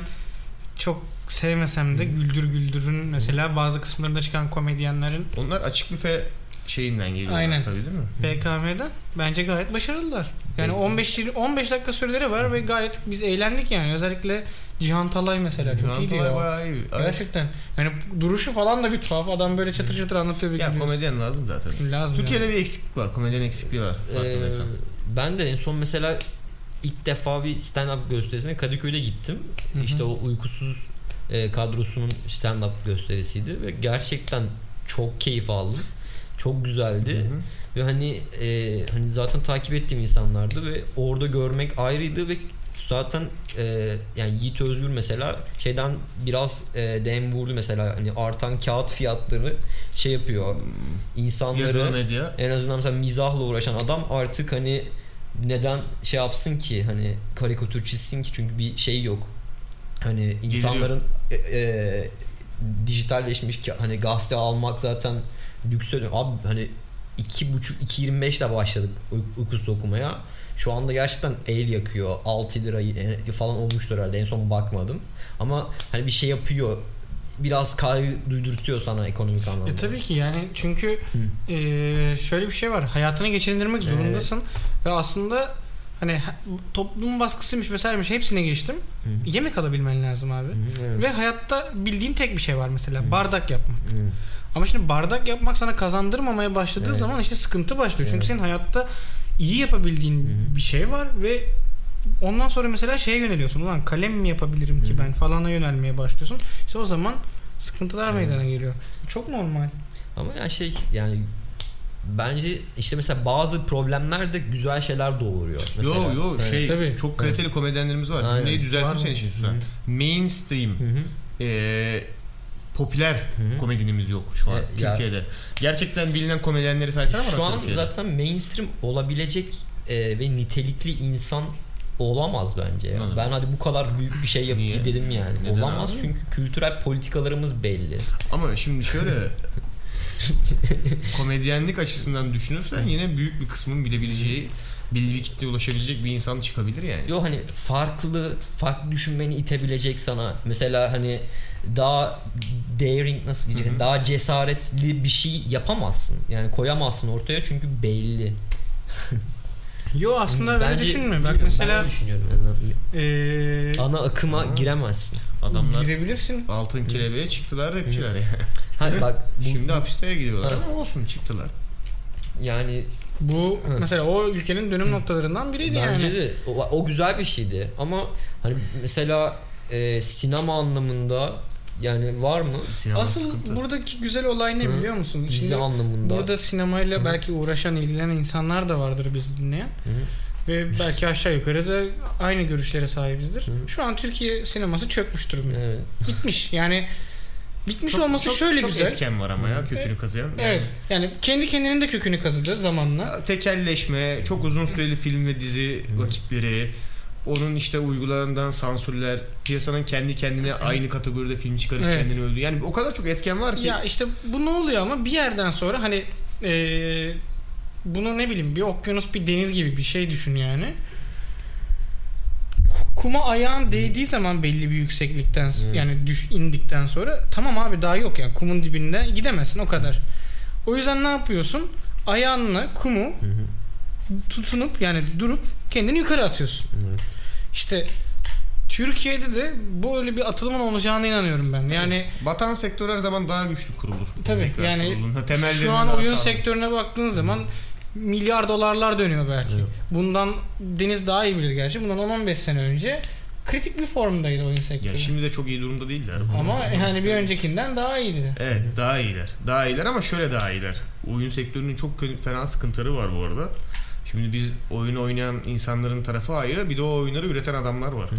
çok sevmesem de Güldür Güldür'ün mesela bazı kısımlarında çıkan komedyenlerin Onlar açık büfe şeyinden geliyorlar Aynen. tabii değil mi? BKM'den bence gayet başarılılar. Yani 15 20 15 dakika süreleri var ve gayet biz eğlendik yani. Özellikle Cihan Talay mesela çok Cihan iyiydi Talay ya. bayağı iyi. Gerçekten. Yani duruşu falan da bir tuhaf. Adam böyle çatır çatır anlatıyor. bir Ya gülüyorsun. komedyen lazım zaten. Lazım Türkiye'de yani. bir eksiklik var. Komedyen eksikliği var. Ee, ben de en son mesela ilk defa bir stand-up gösterisine Kadıköy'de gittim. Hı hı. İşte o uykusuz e, kadrosunun stand-up gösterisiydi ve gerçekten çok keyif aldım. Çok güzeldi. Hı hı. Ve hani e, hani zaten takip ettiğim insanlardı ve orada görmek ayrıydı ve zaten e, yani Yiğit Özgür mesela şeyden biraz e, dem vurdu mesela hani artan kağıt fiyatları şey yapıyor insanları Yazılı medya. en azından mesela mizahla uğraşan adam artık hani neden şey yapsın ki hani karikatür çizsin ki çünkü bir şey yok. Hani insanların e, e, dijitalleşmiş ki hani gazete almak zaten lüks ödü- Abi hani iki buçuk 2.25 ile başladık uy- uykusuz okumaya. Şu anda gerçekten el yakıyor. 6 lira e, falan olmuştur herhalde. En son bakmadım. Ama hani bir şey yapıyor. Biraz kaygı duydurtuyor sana ekonomik anlamda. E tabii ki yani çünkü e, şöyle bir şey var. Hayatını geçindirmek zorundasın ve aslında hani ha- toplum baskısıymış vesaireymiş hepsine geçtim. Hı. Yemek alabilmen lazım abi. Hı, evet. Ve hayatta bildiğin tek bir şey var mesela bardak yapmak. Hı. Ama şimdi bardak yapmak sana kazandırmamaya başladığı Evet. zaman işte sıkıntı başlıyor. Çünkü Evet. senin hayatta iyi yapabildiğin Hı hı. bir şey var ve ondan sonra mesela şeye yöneliyorsun. Ulan kalem mi yapabilirim ki ben falana yönelmeye başlıyorsun. İşte o zaman sıkıntılar Evet. meydana geliyor. Çok normal. Ama yani şey yani bence işte mesela bazı problemler de güzel şeyler doğuruyor. Mesela. Yo yo Evet. şey tabii. çok kaliteli komedyenlerimiz var. Aynen. Cümleyi Var düzelttim senin için Susan. Mainstream Hı hı. eee, popüler hı. komedyenimiz yok şu an E, ya- Türkiye'de. Gerçekten bilinen komedyenleri saysana bana Şu an Türkiye'de. zaten mainstream olabilecek e, ve nitelikli insan olamaz bence. ya. Anladım. Ben hadi bu kadar büyük bir şey yap Niye? dedim yani. Neden Olamaz abi? çünkü kültürel politikalarımız belli. Ama şimdi şöyle *laughs* komedyenlik açısından düşünürsen yine büyük bir kısmın bilebileceği belli bir kitleye ulaşabilecek bir insan çıkabilir yani. Yo hani farklı farklı düşünmeni itebilecek sana. Mesela hani daha daring nasıl diyecek? Daha cesaretli bir şey yapamazsın. Yani koyamazsın ortaya çünkü belli. *laughs* Yo aslında öyle Bence- düşünme. Bak mesela ben öyle düşünüyorum. eee ana akıma giremezsin. Adamlar girebilirsin. altın kelebeğe çıktılar rapçiler ya. Hani *laughs* bak bu, Şimdi hapisteye gidiyorlar ama olsun çıktılar. yani Bu mesela o ülkenin dönüm noktalarından biriydi bence yani. de o, o güzel bir şeydi ama hani mesela e, sinema anlamında yani var mı Sinema Asıl sıkıntı. buradaki güzel olay ne Hı. biliyor musun? dizi Şimdi anlamında? burada sinemayla belki uğraşan, ilgilenen insanlar da vardır bizi dinleyen. Hı hı. Ve belki aşağı yukarı da aynı görüşlere sahibizdir. Hı. Şu an Türkiye sineması çökmüş durumda. Evet. *laughs* Bitmiş. Yani bitmiş Çok- olması çok- şöyle çok güzel. etken var ama ya kökünü kazıyan. Yani Evet. Yani kendi kendinin de kökünü kazıdı zamanla. Tekelleşme, çok uzun süreli film ve dizi vakitleri, onun işte uygulanan sansürler, piyasanın kendi kendine aynı kategoride film çıkarıp Evet. kendini öldü. Yani o kadar çok etken var ki. Ya işte bu ne oluyor ama bir yerden sonra hani eee bunu ne bileyim bir okyanus bir deniz gibi bir şey düşün yani. Kuma ayağın değdiği zaman belli bir yükseklikten Hmm. yani düş indikten sonra tamam abi daha yok yani kumun dibinde gidemezsin o kadar. O yüzden ne yapıyorsun? Ayağınla kumu hı. tutunup yani durup kendini yukarı atıyorsun. Evet. İşte Türkiye'de de böyle bir atılımın olacağına inanıyorum ben. Yani Batan sektör her zaman daha güçlü kurulur. Tabii Tekrar yani temellerini şu an oyun sağlam. sektörüne baktığın zaman milyar dolarlar dönüyor belki. Evet. Bundan Deniz daha iyi bilir gerçi. Bundan 10-15 sene önce kritik bir formdaydı oyun sektörü. Ya şimdi de çok iyi durumda değiller. Ama yani bir öncekinden daha iyiydi. Evet daha iyiler. Daha iyiler ama şöyle daha iyiler. Oyun sektörünün çok fena sıkıntıları var bu arada. Şimdi biz oyun oynayan insanların tarafı ayrı bir de o oyunları üreten adamlar var.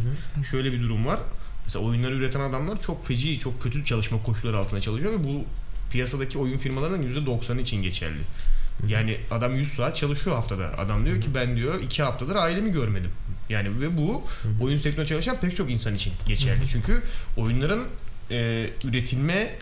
Şöyle bir durum var. Mesela oyunları üreten adamlar çok feci, çok kötü çalışma koşulları altında çalışıyor ve bu piyasadaki oyun firmalarının %90'ı için geçerli. Yani adam 100 saat çalışıyor haftada. Adam diyor ki ben diyor 2 haftadır ailemi görmedim. Yani ve bu oyun sektöründe çalışan pek çok insan için geçerli. Çünkü oyunların e, üretilme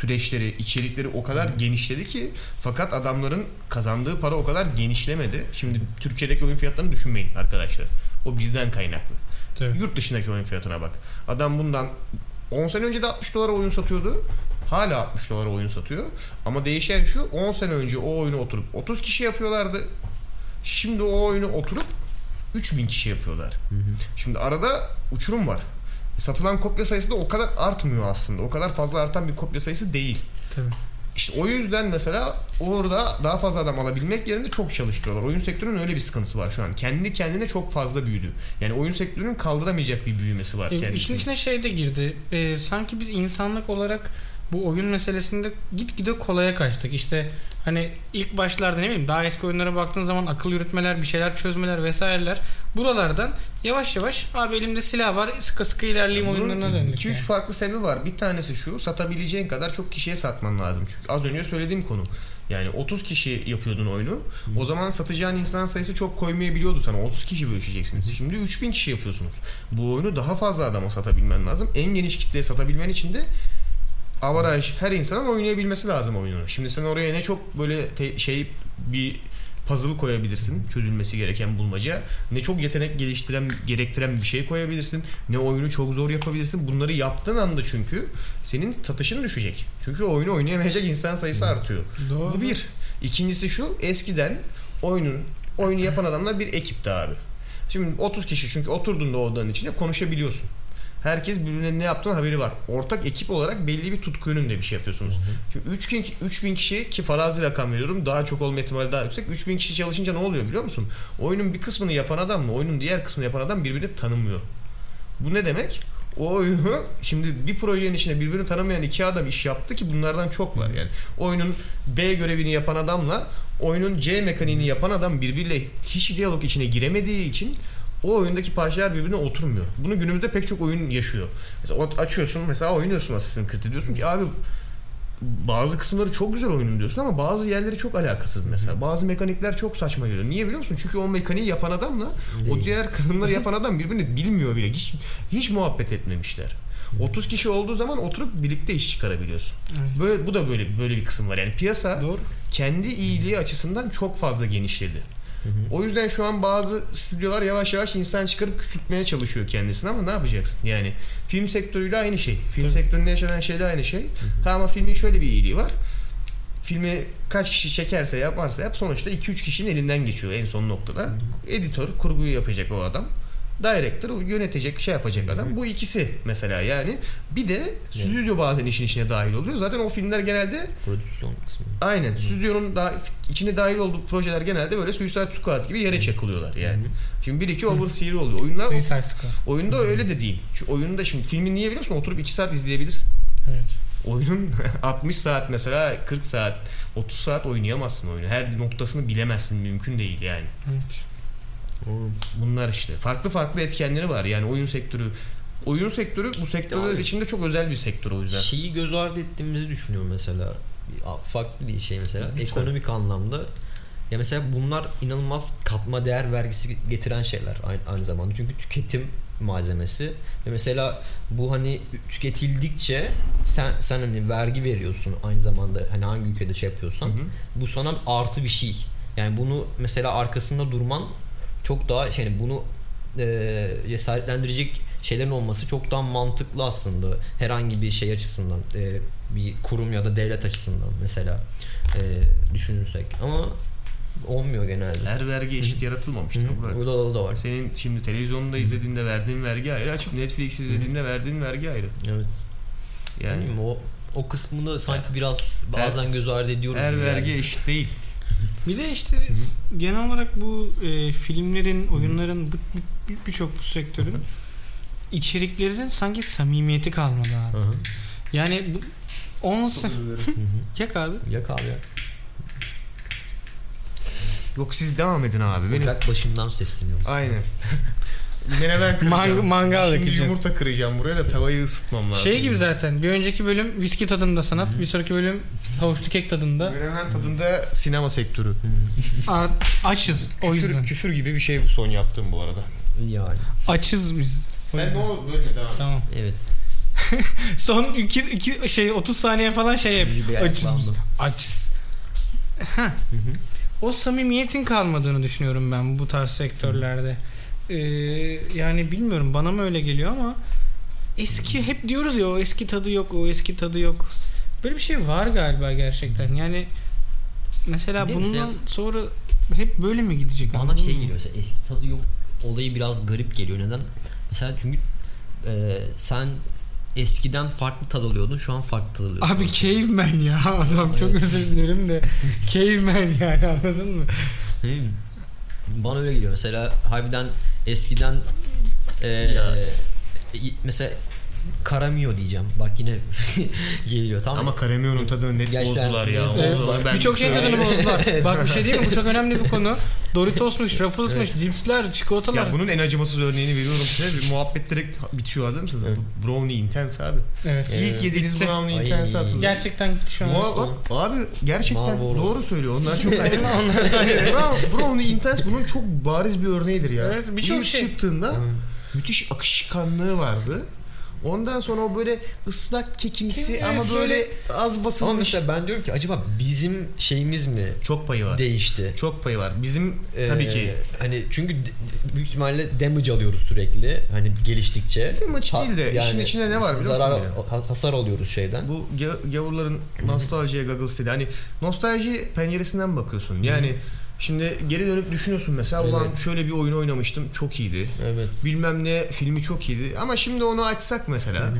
süreçleri, içerikleri o kadar genişledi ki fakat adamların kazandığı para o kadar genişlemedi. Şimdi Türkiye'deki oyun fiyatlarını düşünmeyin arkadaşlar. O bizden kaynaklı. Tabii. Yurt dışındaki oyun fiyatına bak. Adam bundan 10 sene önce de 60 dolara oyun satıyordu. Hala 60 dolara oyun satıyor. Ama değişen şu 10 sene önce o oyunu oturup 30 kişi yapıyorlardı. Şimdi o oyunu oturup 3000 kişi yapıyorlar. Şimdi arada uçurum var. Satılan kopya sayısı da o kadar artmıyor aslında. O kadar fazla artan bir kopya sayısı değil. Tabii. İşte o yüzden mesela orada daha fazla adam alabilmek yerine çok çalıştırıyorlar. Oyun sektörünün öyle bir sıkıntısı var şu an. Kendi kendine çok fazla büyüdü. Yani oyun sektörünün kaldıramayacak bir büyümesi var E, İşin kendisinin. içine şey de girdi. E, sanki biz insanlık olarak bu oyun meselesinde gitgide kolaya kaçtık. İşte hani ilk başlarda ne bileyim daha eski oyunlara baktığın zaman akıl yürütmeler, bir şeyler çözmeler vesaireler buralardan yavaş yavaş abi elimde silah var sıkı sıkı ilerleyeyim oyunlarına döndük. 2-3 yani. farklı sebebi var. Bir tanesi şu satabileceğin kadar çok kişiye satman lazım. Çünkü az önce söylediğim konu. Yani 30 kişi yapıyordun oyunu. O zaman satacağın insan sayısı çok koymayabiliyordu sana. 30 kişi bölüşeceksiniz. Şimdi 3000 kişi yapıyorsunuz. Bu oyunu daha fazla adama satabilmen lazım. En geniş kitleye satabilmen için de avaraj her insanın oynayabilmesi lazım oyunu. Şimdi sen oraya ne çok böyle te- şey bir puzzle koyabilirsin. Çözülmesi gereken bulmaca. Ne çok yetenek geliştiren, gerektiren bir şey koyabilirsin. Ne oyunu çok zor yapabilirsin. Bunları yaptığın anda çünkü senin satışın düşecek. Çünkü oyunu oynayamayacak insan sayısı artıyor. Doğru. Bu bir. İkincisi şu. Eskiden oyunun oyunu yapan adamlar bir ekipti abi. Şimdi 30 kişi çünkü oturduğunda odanın içinde konuşabiliyorsun. Herkes birbirine ne yaptığının haberi var. Ortak ekip olarak belli bir tutku yönünde bir şey yapıyorsunuz. Şimdi 3000, 3000 kişi ki farazi rakam veriyorum daha çok olma ihtimali daha yüksek. 3000 kişi çalışınca ne oluyor biliyor musun? Oyunun bir kısmını yapan adamla oyunun diğer kısmını yapan adam birbirini tanımıyor. Bu ne demek? O oyunu şimdi bir projenin içinde birbirini tanımayan iki adam iş yaptı ki bunlardan çok var yani. Oyunun B görevini yapan adamla oyunun C mekaniğini yapan adam birbiriyle hiç diyalog içine giremediği için o oyundaki parçalar birbirine oturmuyor. Bunu günümüzde pek çok oyun yaşıyor. Mesela o- açıyorsun mesela oynuyorsun Assassin's Creed'i diyorsun ki abi bazı kısımları çok güzel oyunun diyorsun ama bazı yerleri çok alakasız mesela. Bazı mekanikler çok saçma geliyor. Niye biliyor musun? Çünkü o mekaniği yapan adamla o Değil. diğer kısımları *laughs* yapan adam birbirini bilmiyor bile. Hiç hiç muhabbet etmemişler. 30 kişi olduğu zaman oturup birlikte iş çıkarabiliyorsun. Evet. Böyle bu da böyle böyle bir kısım var. Yani piyasa Doğru. kendi iyiliği açısından çok fazla genişledi. O yüzden şu an bazı stüdyolar yavaş yavaş insan çıkarıp küçültmeye çalışıyor kendisini ama ne yapacaksın? Yani film sektörüyle aynı şey. Film Tabii. sektöründe yaşanan şeyle aynı şey. Ha ama filmin şöyle bir iyiliği var. Filmi kaç kişi çekerse yaparsa yap sonuçta 2-3 kişinin elinden geçiyor en son noktada. Editör, kurguyu yapacak o adam. Director o yönetecek şey yapacak adam. Bu ikisi mesela yani. Bir de stüdyo bazen işin içine dahil oluyor. Zaten o filmler genelde Prodüksiyon kısmı. aynen stüdyonun da içine dahil olduğu projeler genelde böyle Suicide Squad gibi yere çakılıyorlar yani. Şimdi bir iki overseer oluyor. Oyunlar Suicide Squad. oyunda öyle de değil. Şu oyunda şimdi filmi niye biliyor musun? Oturup 2 saat izleyebilirsin. Evet. Oyunun *laughs* 60 saat mesela 40 saat 30 saat oynayamazsın oyunu. Her noktasını bilemezsin mümkün değil yani. evet. Bunlar işte farklı farklı etkenleri var yani oyun sektörü. Oyun sektörü bu sektörler Yani- içinde çok özel bir sektör o yüzden. Şeyi göz ardı ettiğimizi düşünüyorum mesela. Farklı bir şey mesela. Lütfen. Ekonomik anlamda. Ya mesela bunlar inanılmaz katma değer vergisi getiren şeyler aynı, aynı zamanda. Çünkü tüketim malzemesi ve mesela bu hani tüketildikçe sen sen hani vergi veriyorsun aynı zamanda hani hangi ülkede şey yapıyorsan Hı hı. bu sana artı bir şey. Yani bunu mesela arkasında durman çok daha şey yani bunu e, cesaretlendirecek şeylerin olması çok daha mantıklı aslında herhangi bir şey açısından e, bir kurum ya da devlet açısından mesela e, düşünürsek ama olmuyor genelde. Her vergi eşit Burak. O da, o da var. Senin şimdi televizyonda izlediğinde verdiğin vergi ayrı, açıp Netflix izlediğinde verdiğin vergi ayrı. Evet. Yani Yani o o kısmını sanki biraz bazen göz ardı ediyoruz. her vergi yani. eşit değil. Bir de işte genel olarak bu e, filmlerin, oyunların bu- bu- birçok bu sektörün içeriklerinin sanki samimiyeti kalmadı abi. Hı hı. Yani bu hı. *laughs* yak abi. Yak abi ya. Yok siz devam edin abi. Benim Ocak başından sesleniyoruz. aynen. *laughs* Menemen *laughs* kıracağım. Mang- mangal Şimdi yakacağız. yumurta kıracağım buraya da tavayı ısıtmam lazım. Şey gibi zaten bir önceki bölüm viski tadında sanat, bir sonraki bölüm havuçlu kek tadında. Menemen tadında sinema sektörü. *laughs* Art, açız o Küfür, yüzden. küfür gibi bir şey bu son yaptığım bu arada. Yani. Açız biz. O Sen yüzden. ne ol bölme devam. et. Tamam. Evet. *laughs* Son iki, iki şey 30 saniye falan şey yap. Bir Açız. ayaklandı. biz. Açız. Heh. o samimiyetin kalmadığını düşünüyorum ben bu tarz sektörlerde. Ee, yani bilmiyorum bana mı öyle geliyor ama eski hep diyoruz ya o eski tadı yok o eski tadı yok. Böyle bir şey var galiba gerçekten. Yani mesela Bir de bundan mesela- sonra hep böyle mi gidecek? Bana anladın şey geliyor mesela eski tadı yok olayı biraz garip geliyor. Neden? Mesela çünkü e, sen eskiden farklı tad alıyordun şu an farklı tad alıyorsun. Abi caveman ya *laughs* adam çok Evet. özür dilerim de *laughs* caveman yani anladın mı? Bana öyle geliyor. Mesela harbiden eskiden e, Ya. mesela Karamio diyeceğim. Bak yine *laughs* geliyor tamam Ama Karamio'nun tadını net Gerçekten bozdular ya. *laughs* Evet. Birçok söyleyeyim. tadını bozdular. Bak bir şey değil mi? Bu çok önemli bir konu. Doritos'muş, Ruffles'mış, Dips'ler, çikolatalar. Ya bunun en acımasız örneğini veriyorum size. Bir muhabbet direkt bitiyor hazır mısınız? Evet. Brownie Intense abi. Evet. Evet. İlk yediğiniz Bitti. Brownie Ay. Intense hatırlayın. Gerçekten gitti şu an. Bak, abi gerçekten Marlboro. doğru söylüyor. Onlar çok *laughs* Brownie, Brownie Intense bunun çok bariz bir örneğidir ya. Evet, birçok İlk şey. çıktığında müthiş akışkanlığı vardı. Ondan sonra o böyle ıslak kekimsi Kim- ama böyle az Ama basılmış. mesela ben diyorum ki acaba bizim şeyimiz mi çok payı var. değişti? Çok payı var. Bizim Ee, tabii ki hani çünkü büyük ihtimalle damage alıyoruz sürekli hani geliştikçe. Damage Ha- değil de işin içinde ne var biliyor zarar, musun ha- hasar alıyoruz şeyden. Bu ga- gavurların nostaljiye goggles dedi. Hani nostalji penceresinden bakıyorsun. Yani şimdi geri dönüp düşünüyorsun mesela ulan Evet. şöyle bir oyun oynamıştım çok iyiydi. Evet. Bilmem ne filmi çok iyiydi. Ama şimdi onu açsak mesela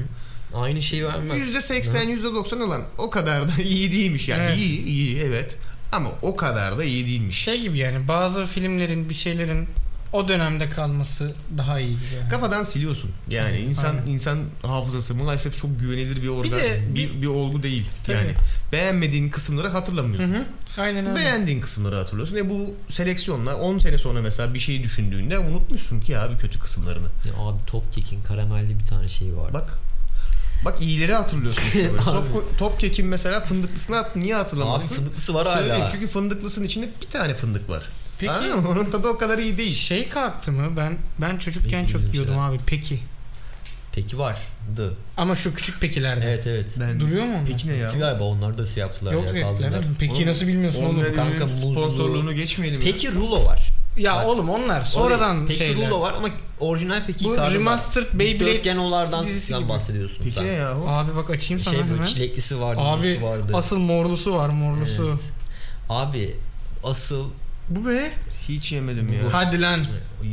Aynı şeyi vermez. %80 %90 olan o kadar da *laughs* iyi değilmiş yani. Evet. İyi iyi evet. Ama o kadar da iyi değilmiş. Şey gibi yani bazı filmlerin bir şeylerin o dönemde kalması daha iyi gibi. Yani. Kafadan siliyorsun. Yani insan Aynen. insan hafızası maalesef çok güvenilir bir organ, de bir, bir, olgu değil. Tabii. Yani beğenmediğin kısımları hatırlamıyorsun. Hı hı. Aynen öyle. Beğendiğin kısımları hatırlıyorsun. E bu seleksiyonla 10 sene sonra mesela bir şeyi düşündüğünde unutmuşsun ki abi kötü kısımlarını. Ya abi Top Cake'in karamelli bir tane şeyi var. Bak Bak iyileri hatırlıyorsun. işte böyle. *laughs* top, top kekin mesela fındıklısını hat, niye Abi hatırlamazsın? fındıklısı var Söyleyeyim hala. çünkü fındıklısının içinde bir tane fındık var. Peki Anladın mı? Onun tadı o kadar iyi değil. şey kalktı mı? Ben ben çocukken Peki, çok yiyordum şeyler. abi peki. Peki vardı. Ama şu küçük pekilerde. Evet evet. Ben, Duruyor mu onlar? Peki ne ya? Bitti galiba onlar da şey yaptılar Yok ya yok. kaldırdılar. Peki Oğlum, nasıl bilmiyorsun oğlum? Kanka muzlu- sponsorluğunu geçmeyelim. ya. Peki Rulo var. Ya Bak, oğlum onlar sonradan Peki şeyler. Rulo var ama orijinal Peki Bu remastered Beyblade Dörtgen olardan dizisi sen gibi. bahsediyorsun Peki sen. ne yahu? Abi bak açayım sana Şey böyle hemen. çileklisi vardı, Abi vardı. asıl morlusu var morlusu. Evet. Abi asıl Bu be. Hiç yemedim ya. Hadi lan.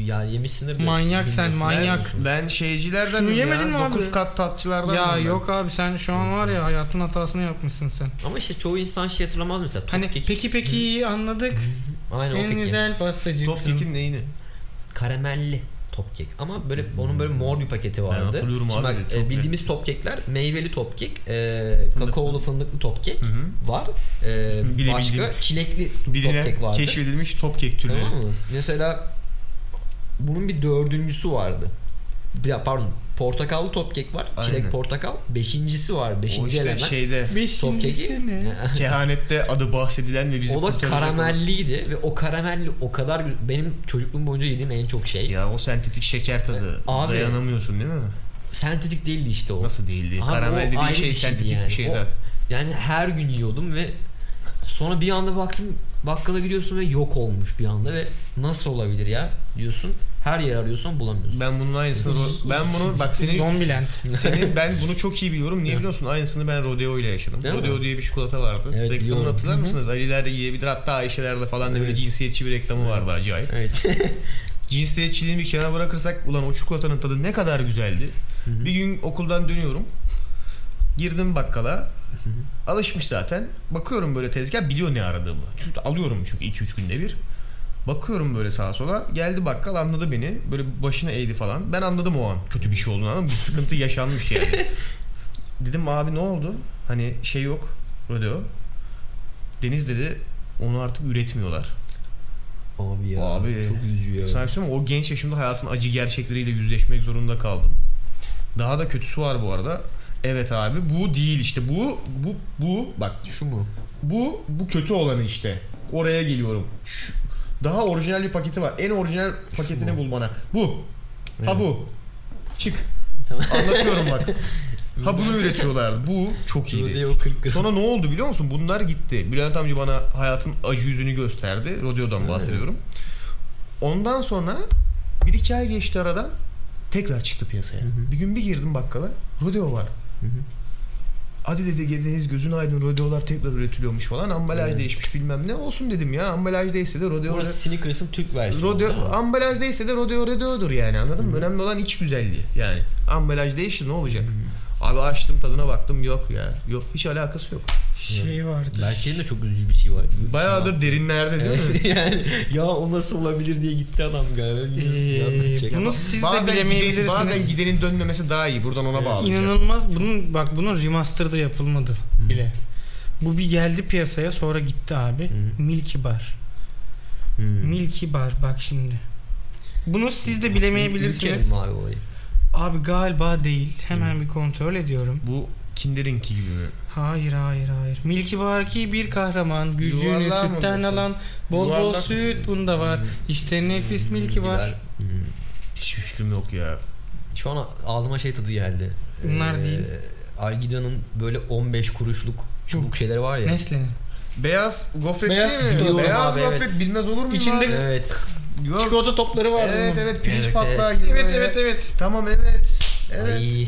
ya yemişsindir de. Manyak sen, bilmiyorsun. manyak. Bilmiyorsun. Ben şeycilerden Şunu ya. yemedin mi abi? 9 kat tatçılardan Ya yok abi sen şu an var ya hayatın hatasını yapmışsın sen. Ama işte çoğu insan şey hatırlamaz mesela. Top Hani keki. peki peki anladık. Aynen o en peki. güzel pastacıksın. Topkek'in neyini? Karamelli top kek. Ama böyle onun böyle mor bir paketi vardı. hatırlıyorum Şimdi abi, bak, çok e, bildiğimiz top kekler meyveli top kek, e, kakaolu fındıklı top kek var. E, Bile başka çilekli top Birine kek vardı. keşfedilmiş Topkek türleri. Tamam mı? Mesela bunun bir dördüncüsü vardı. Bir, pardon portakallı top kek var. Çilek Aynen. portakal. Beşincisi var. Beşinci O işte element. şeyde top Beşincisi keki. ne? *laughs* kehanette adı bahsedilen ve bizi o da kurtaracak olan- karamelliydi ve o karamelli o kadar benim çocukluğum boyunca yediğim en çok şey. Ya o sentetik şeker tadı. Abi- Dayanamıyorsun değil mi? Sentetik değildi işte o. Nasıl değildi? Abi Karamel o dediğin şey sentetik yani. bir şey O- zaten. Yani her gün yiyordum ve sonra bir anda baktım bakkala gidiyorsun ve yok olmuş bir anda ve nasıl olabilir ya diyorsun. Her yer arıyorsun bulamıyorsun. Ben bunun aynısını ben bunu bak senin Zombieland. senin *laughs* ben bunu çok iyi biliyorum. Niye biliyorsun? Aynısını ben Rodeo ile yaşadım. Değil mi? Rodeo diye bir çikolata vardı. Evet, Reklamını biliyorum. hatırlar mısınız? Ali'ler de yiyebilir. Hatta Ayşe'lerde falan da böyle Evet. cinsiyetçi bir reklamı vardı acayip. Evet. *laughs* Cinsiyetçiliğini bir kenara bırakırsak ulan o çikolatanın tadı ne kadar güzeldi. Bir gün okuldan dönüyorum. Girdim bakkala. Alışmış zaten. Bakıyorum böyle tezgah biliyor ne aradığımı. Çünkü alıyorum çünkü 2-3 günde bir. Bakıyorum böyle sağa sola. Geldi bakkal anladı beni. Böyle başına eğdi falan. Ben anladım o an kötü bir şey olduğunu anladım. Bir sıkıntı yaşanmış yani. *laughs* Dedim abi ne oldu? Hani şey yok. Rodeo. Deniz dedi onu artık üretmiyorlar. Abi ya. Abi, çok üzücü ya. Sana şey söyleyeyim o genç yaşımda hayatın acı gerçekleriyle yüzleşmek zorunda kaldım. Daha da kötüsü var bu arada. Evet abi bu değil işte bu bu bu bak Şu mu? bu bu kötü olanı işte. Oraya geliyorum. Şu, daha orijinal bir paketi var. En orijinal paketini bul bana. Bu. Ha bu. Çık. Tamam. Anlatıyorum bak. Ha bunu üretiyorlardı. Bu çok iyiydi. Rodeo 40 gram. Sonra ne oldu biliyor musun? Bunlar gitti. Bülent amca bana hayatın acı yüzünü gösterdi. Rodeo'dan bahsediyorum. Ondan sonra bir iki ay geçti aradan tekrar çıktı piyasaya. Bir gün bir girdim bakkala. Rodeo var. Hadi dedi Deniz gözün aydın Rodeo'lar tekrar üretiliyormuş falan. Ambalaj Evet. değişmiş bilmem ne. Olsun dedim ya. Ambalaj değilse de Rodeo... Burası Snickers'ın Türk versiyonu. Rodeo, ambalaj değilse de Rodeo Rodeo'dur yani anladın mı? Önemli olan iç güzelliği yani. Ambalaj değişti ne olacak? Abi açtım tadına baktım yok ya. Yok hiç alakası yok. Şey vardı. Berke'nin de çok üzücü bir şey var. Bayağıdır derinlerde değil mi? *laughs* Yani ya o nasıl olabilir diye gitti adam galiba. Ee, bunu siz de bazen, giden, bilemeyebilirsiniz. bazen gidenin dönmemesi daha iyi. Buradan ona bağlayacağım. İnanılmaz. Bunun bak bunun remaster'da yapılmadı bile. Bu bir geldi piyasaya sonra gitti abi. Hı. Milky Bar. Hmm. Milky Bar bak şimdi. Bunu siz de bilemeyebilirsiniz. Ülkenin mavi olayı. Abi galiba değil. Hemen bir kontrol ediyorum. Bu Kinder'inki gibi mi? Hayır hayır hayır. Milky Bar ki bir kahraman. Gücünü sütten alan. Bol bol Yuvarlak süt bunda var. İşte nefis Milky Bar. Hmm. Hiçbir fikrim yok ya. Şu an ağzıma şey tadı geldi. Bunlar değil. Algida'nın böyle 15 kuruşluk çubuk şeyleri var ya. Nesle'nin. Beyaz gofret Beyaz değil mi? Beyaz abi, gofret evet. bilmez olur muyum İçinde- abi? Evet. Yok. Çikolata topları var Evet bunun. evet pirinç Evet, patlağı evet. gibi. Evet evet evet. Tamam evet. Evet. Ay.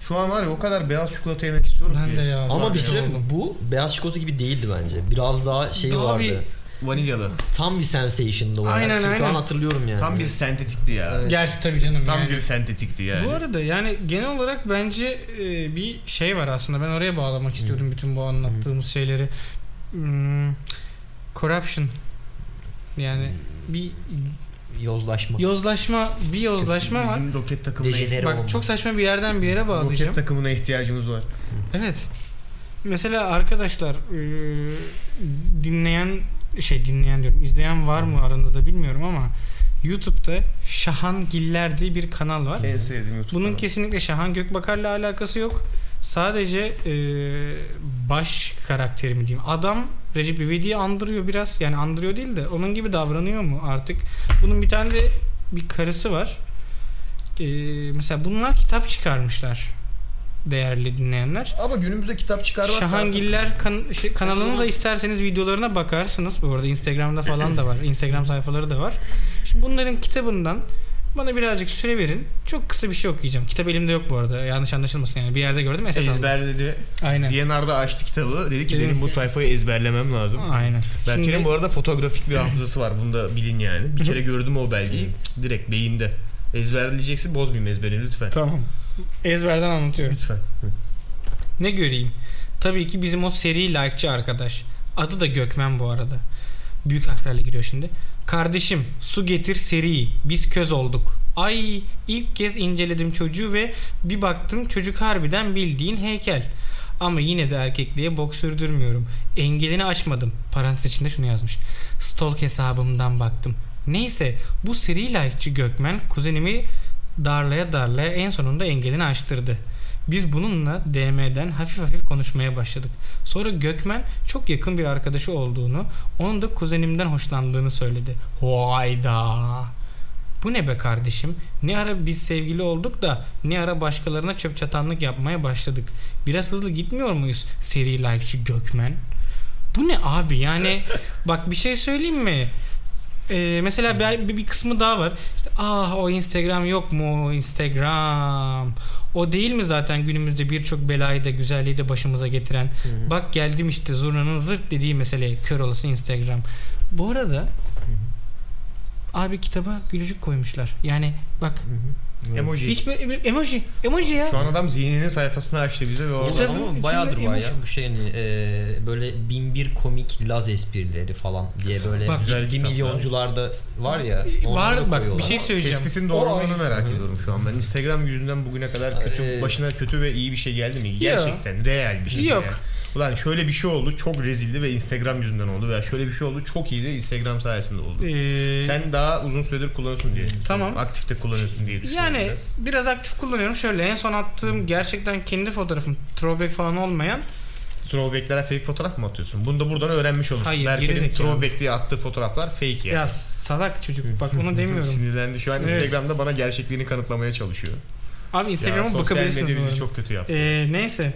Şu an var ya o kadar beyaz çikolata yemek istiyorum Ben ki. de ya. Ama bir ya şey bu beyaz çikolata gibi değildi bence. Biraz daha şey Daha vardı. bir- Vanilyalı. Tam bir sensation'dı o. Aynen, Şu aynen. an hatırlıyorum yani. Tam bir sentetikti ya. Evet. Gerçi tabii canım. Tam yani. bir sentetikti yani. Bu arada yani genel olarak bence e, bir şey var aslında. Ben oraya bağlamak istiyordum bütün bu anlattığımız şeyleri. Hmm, corruption. Yani bir Yozlaşma. yozlaşma, bir yozlaşma var. Bizim roket takımına, Dejenere olma. Bak çok saçma bir yerden bir yere bağlayacağım. roket takımına ihtiyacımız var. Evet. Mesela arkadaşlar e, dinleyen şey dinleyen diyorum izleyen var mı aranızda bilmiyorum ama YouTube'da Şahan Giller diye bir kanal var. En sevdiğim YouTube Bunun kanalı. kesinlikle Şahan Gökbakar'la alakası yok. Sadece e, baş karakteri mi diyeyim. Adam Recep İvedik'i andırıyor biraz. Yani andırıyor değil de onun gibi davranıyor mu artık? Bunun bir tane de bir karısı var. E, mesela bunlar kitap çıkarmışlar. Değerli dinleyenler. Ama günümüzde kitap çıkarmak Şahangiller kan- şey, kanalını da isterseniz videolarına bakarsınız. Bu arada Instagram'da falan da var. Instagram sayfaları da var. Şimdi bunların kitabından Bana birazcık süre verin. Çok kısa bir şey okuyacağım. Kitap elimde yok bu arada. Yanlış anlaşılmasın yani. Bir yerde gördüm esas aldım. Ezberledi. Aynen. DNR'da açtı kitabı. Dedi ki Dedim benim bu ki- sayfayı ezberlemem lazım. Aynen. Berker'in Şimdi- bu arada fotoğrafik bir *laughs* hafızası var. Bunu da bilin yani. Bir kere gördüm o belgeyi. Direkt beyinde. Ezberleyeceksin bozmayayım ezberini lütfen. Tamam. Ezberden anlatıyorum. Lütfen. Ne göreyim? Tabii ki bizim o seri like'çı arkadaş. Adı da Gökmen bu arada. Büyük harflerle giriyor şimdi. Kardeşim su getir seri. Biz köz olduk. Ay ilk kez inceledim çocuğu ve bir baktım çocuk harbiden bildiğin heykel. Ama yine de erkekliğe bok sürdürmüyorum. Engelini açmadım. Parantez içinde şunu yazmış. Stalk hesabımdan baktım. Neyse bu seri like'çı Gökmen kuzenimi darlaya darlaya en sonunda engelini açtırdı. Biz bununla DM'den hafif hafif konuşmaya başladık. Sonra Gökmen çok yakın bir arkadaşı olduğunu, onun da kuzenimden hoşlandığını söyledi. Hayda. Bu ne be kardeşim? Ne ara biz sevgili olduk da ne ara başkalarına çöp çatanlık yapmaya başladık. Biraz hızlı gitmiyor muyuz seri like'çı Gökmen? Bu ne abi yani *laughs* bak bir şey söyleyeyim mi? Ee, mesela bir, bir kısmı daha var. İşte ah o Instagram yok mu Instagram? O değil mi zaten günümüzde birçok belayı da güzelliği de başımıza getiren? Bak geldim işte zurnanın zırt dediği mesele kör olası Instagram. Bu arada abi kitaba gülücük koymuşlar. Yani bak Emoji. hiç böyle bir- emoji emoji ya. Şu an adam zihninin sayfasını açtı bize ve orada ama bayağıdır var ya bu şey hani e, böyle bin bir komik Laz esprileri falan diye böyle Bak, bir kitaplar. milyoncularda var ya. Var bak bir şey söyleyeceğim. Tespitin doğruluğunu merak ediyorum şu an ben. Instagram yüzünden bugüne kadar kötü Ee, başına kötü ve iyi bir şey geldi mi? Gerçekten real bir şey. Yok. yani. Ulan şöyle bir şey oldu çok rezildi ve Instagram yüzünden oldu veya şöyle bir şey oldu çok iyiydi Instagram sayesinde oldu. Ee, Sen daha uzun süredir kullanıyorsun diye. Tamam. Aktifte kullanıyorsun diye düşünüyorum Yani biraz. biraz aktif kullanıyorum. Şöyle en son attığım gerçekten kendi fotoğrafım throwback falan olmayan Throwback'lere fake fotoğraf mı atıyorsun? Bunu da buradan öğrenmiş olursun. Hayır, Berker'in gerizekalı. throwback diye attığı fotoğraflar fake yani. ya salak çocuk bak onu demiyorum. *laughs* Sinirlendi. Şu an Evet. Instagram'da bana gerçekliğini kanıtlamaya çalışıyor. Abi Ya Instagram'a sosyal bakabilirsiniz. medya bu bizi arada. çok kötü yaptı. Ee, neyse.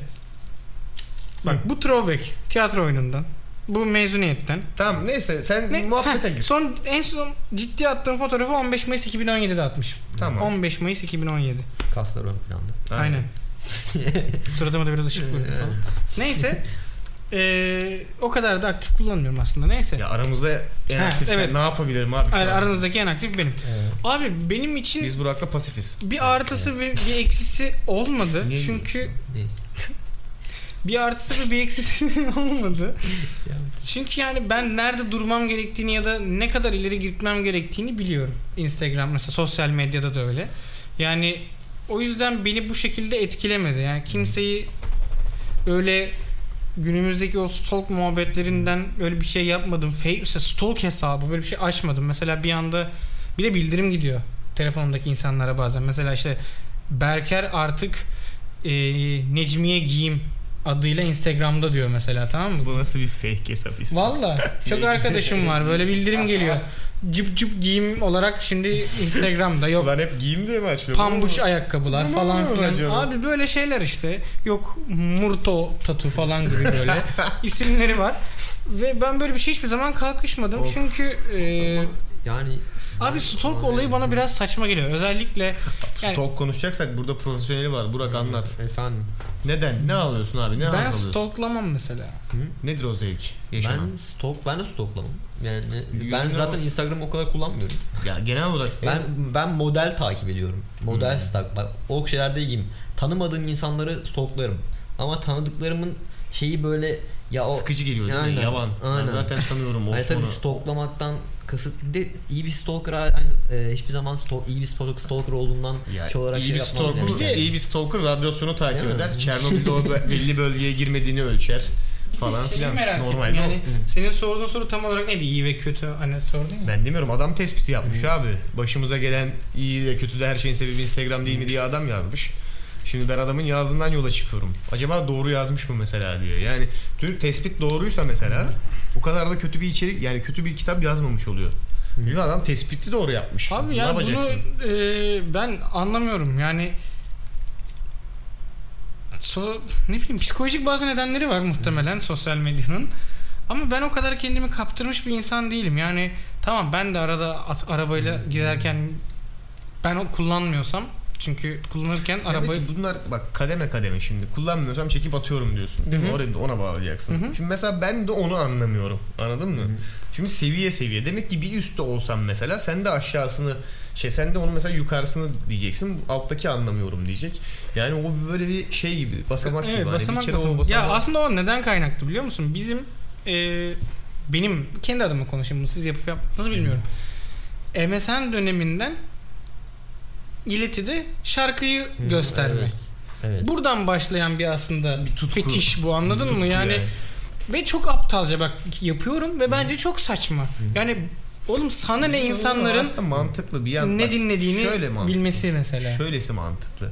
Bak bu throwback tiyatro oyunundan. Bu mezuniyetten. Tamam neyse sen Ne? muhabbete gir. son en son ciddi attığım fotoğrafı 15 Mayıs 2017'de atmışım. Tamam. 15 Mayıs 2017. Kaslar ön planda. Aynen. *laughs* Suratıma da biraz ışık vurdu falan. Neyse. Ee, o kadar da aktif kullanmıyorum aslında. Neyse. Ya aramızda en Ha, aktif sen evet. ne yapabilirim abi an? aranızdaki en aktif benim. Abi benim için Biz Burak'la pasifiz. bir artısı ve bir eksisi olmadı. Niye? Çünkü Neyse. Bir artısı ve bir eksisi *laughs* olmadı. Çünkü yani ben nerede durmam gerektiğini ya da ne kadar ileri gitmem gerektiğini biliyorum. Instagram mesela sosyal medyada da öyle. Yani o yüzden beni bu şekilde etkilemedi. Yani kimseyi öyle günümüzdeki o stalk muhabbetlerinden öyle bir şey yapmadım. Fake, stalk hesabı böyle bir şey açmadım. Mesela bir anda bir de bildirim gidiyor telefonundaki insanlara bazen. Mesela işte Berker artık e, Necmiye Giyim adıyla Instagram'da diyor mesela tamam mı? Bu nasıl bir fake hesap ismi? Valla çok arkadaşım var böyle bildirim geliyor. Cıp cıp giyim olarak şimdi Instagram'da yok. Ulan hep giyim diye mi açıyor? Pambuç ayakkabılar Ne falan filan. acaba? Abi böyle şeyler işte. Yok Murto tatu falan gibi böyle *laughs* isimleri var. Ve ben böyle bir şey hiçbir zaman kalkışmadım. Of. Çünkü e, Yani abi stalk olayı bana biraz saçma geliyor. Özellikle *laughs* yani Stalk konuşacaksak burada profesyoneli var. Burak anlat. efendim Neden? Ne alıyorsun abi? Ne ben stalklamam mesela. Nedir o zevk? Yaşanan. ben stalk ben de stalklamam. Yani Yüzüne ben zaten bak. Instagram'ı o kadar kullanmıyorum. Ya genel olarak Ben ben model takip ediyorum. Model stalk. Bak o şeylerde iyiyim. Tanımadığım insanları stalklarım. Ama tanıdıklarımın şeyi böyle ya o sıkıcı geliyor değil Aynen, mi? Yavan. aynen. Ben zaten tanıyorum. *laughs* Hani tabii Osman'ı. Stalklamaktan kasıt bir de iyi bir stalker aynı- e, hiçbir zaman stalk, iyi bir stalker, stalker olduğundan Ya, şey olarak iyi şey bir yapmaz stalker, yani. iyi bir stalker radyasyonu takip Değil eder. *laughs* Çernobil'de o belli bölgeye girmediğini ölçer falan filan. merak Normalde ettim. o. Yani senin sorduğun soru tam olarak neydi? İyi ve kötü hani sordun ya. Ben demiyorum adam tespiti yapmış abi. Başımıza gelen iyi de kötü de her şeyin sebebi Instagram değil mi diye adam yazmış. Şimdi ben adamın yazdığından yola çıkıyorum. Acaba doğru yazmış mı mesela diyor. Yani tüm tespit doğruysa mesela bu kadar da kötü bir içerik yani kötü bir kitap yazmamış oluyor. Çünkü adam tespiti doğru yapmış. Abi ne yani bunu yapacaksın? e, ben anlamıyorum yani so, ne bileyim psikolojik bazı nedenleri var muhtemelen sosyal medyanın. Ama ben o kadar kendimi kaptırmış bir insan değilim. Yani tamam ben de arada at- arabayla giderken Ben o kullanmıyorsam çünkü kullanırken Demek arabayı ki bunlar bak kademe kademe şimdi. Kullanmıyorsam çekip atıyorum diyorsun. Değil mi? Hı hı. Oraya ona bağlayacaksın. Hı hı. Şimdi mesela ben de onu anlamıyorum. Anladın mı? Şimdi seviye seviye. Demek ki bir üstte olsam mesela sen de aşağısını şey sen de onun mesela yukarısını diyeceksin. Alttaki anlamıyorum diyecek. Yani o böyle bir şey gibi basamak gibi. Evet, Hani basamak bir kere basamak. o basamağı... Ya aslında o neden kaynaklı biliyor musun? Bizim e, benim kendi adıma konuşayım bunu siz yapıp yapmanızı bilmiyorum. MSN döneminden iletide şarkıyı Hı, gösterme. Evet. evet. Buradan başlayan bir aslında Bir tutku. fetiş bu anladın Tutku mı? Yani, ve çok aptalca bak yapıyorum ve bence çok saçma. Yani oğlum sana ne insanların aslında mantıklı bir yan. ne bak, dinlediğini şöyle mantıklı. bilmesi mesela. Şöylesi mantıklı.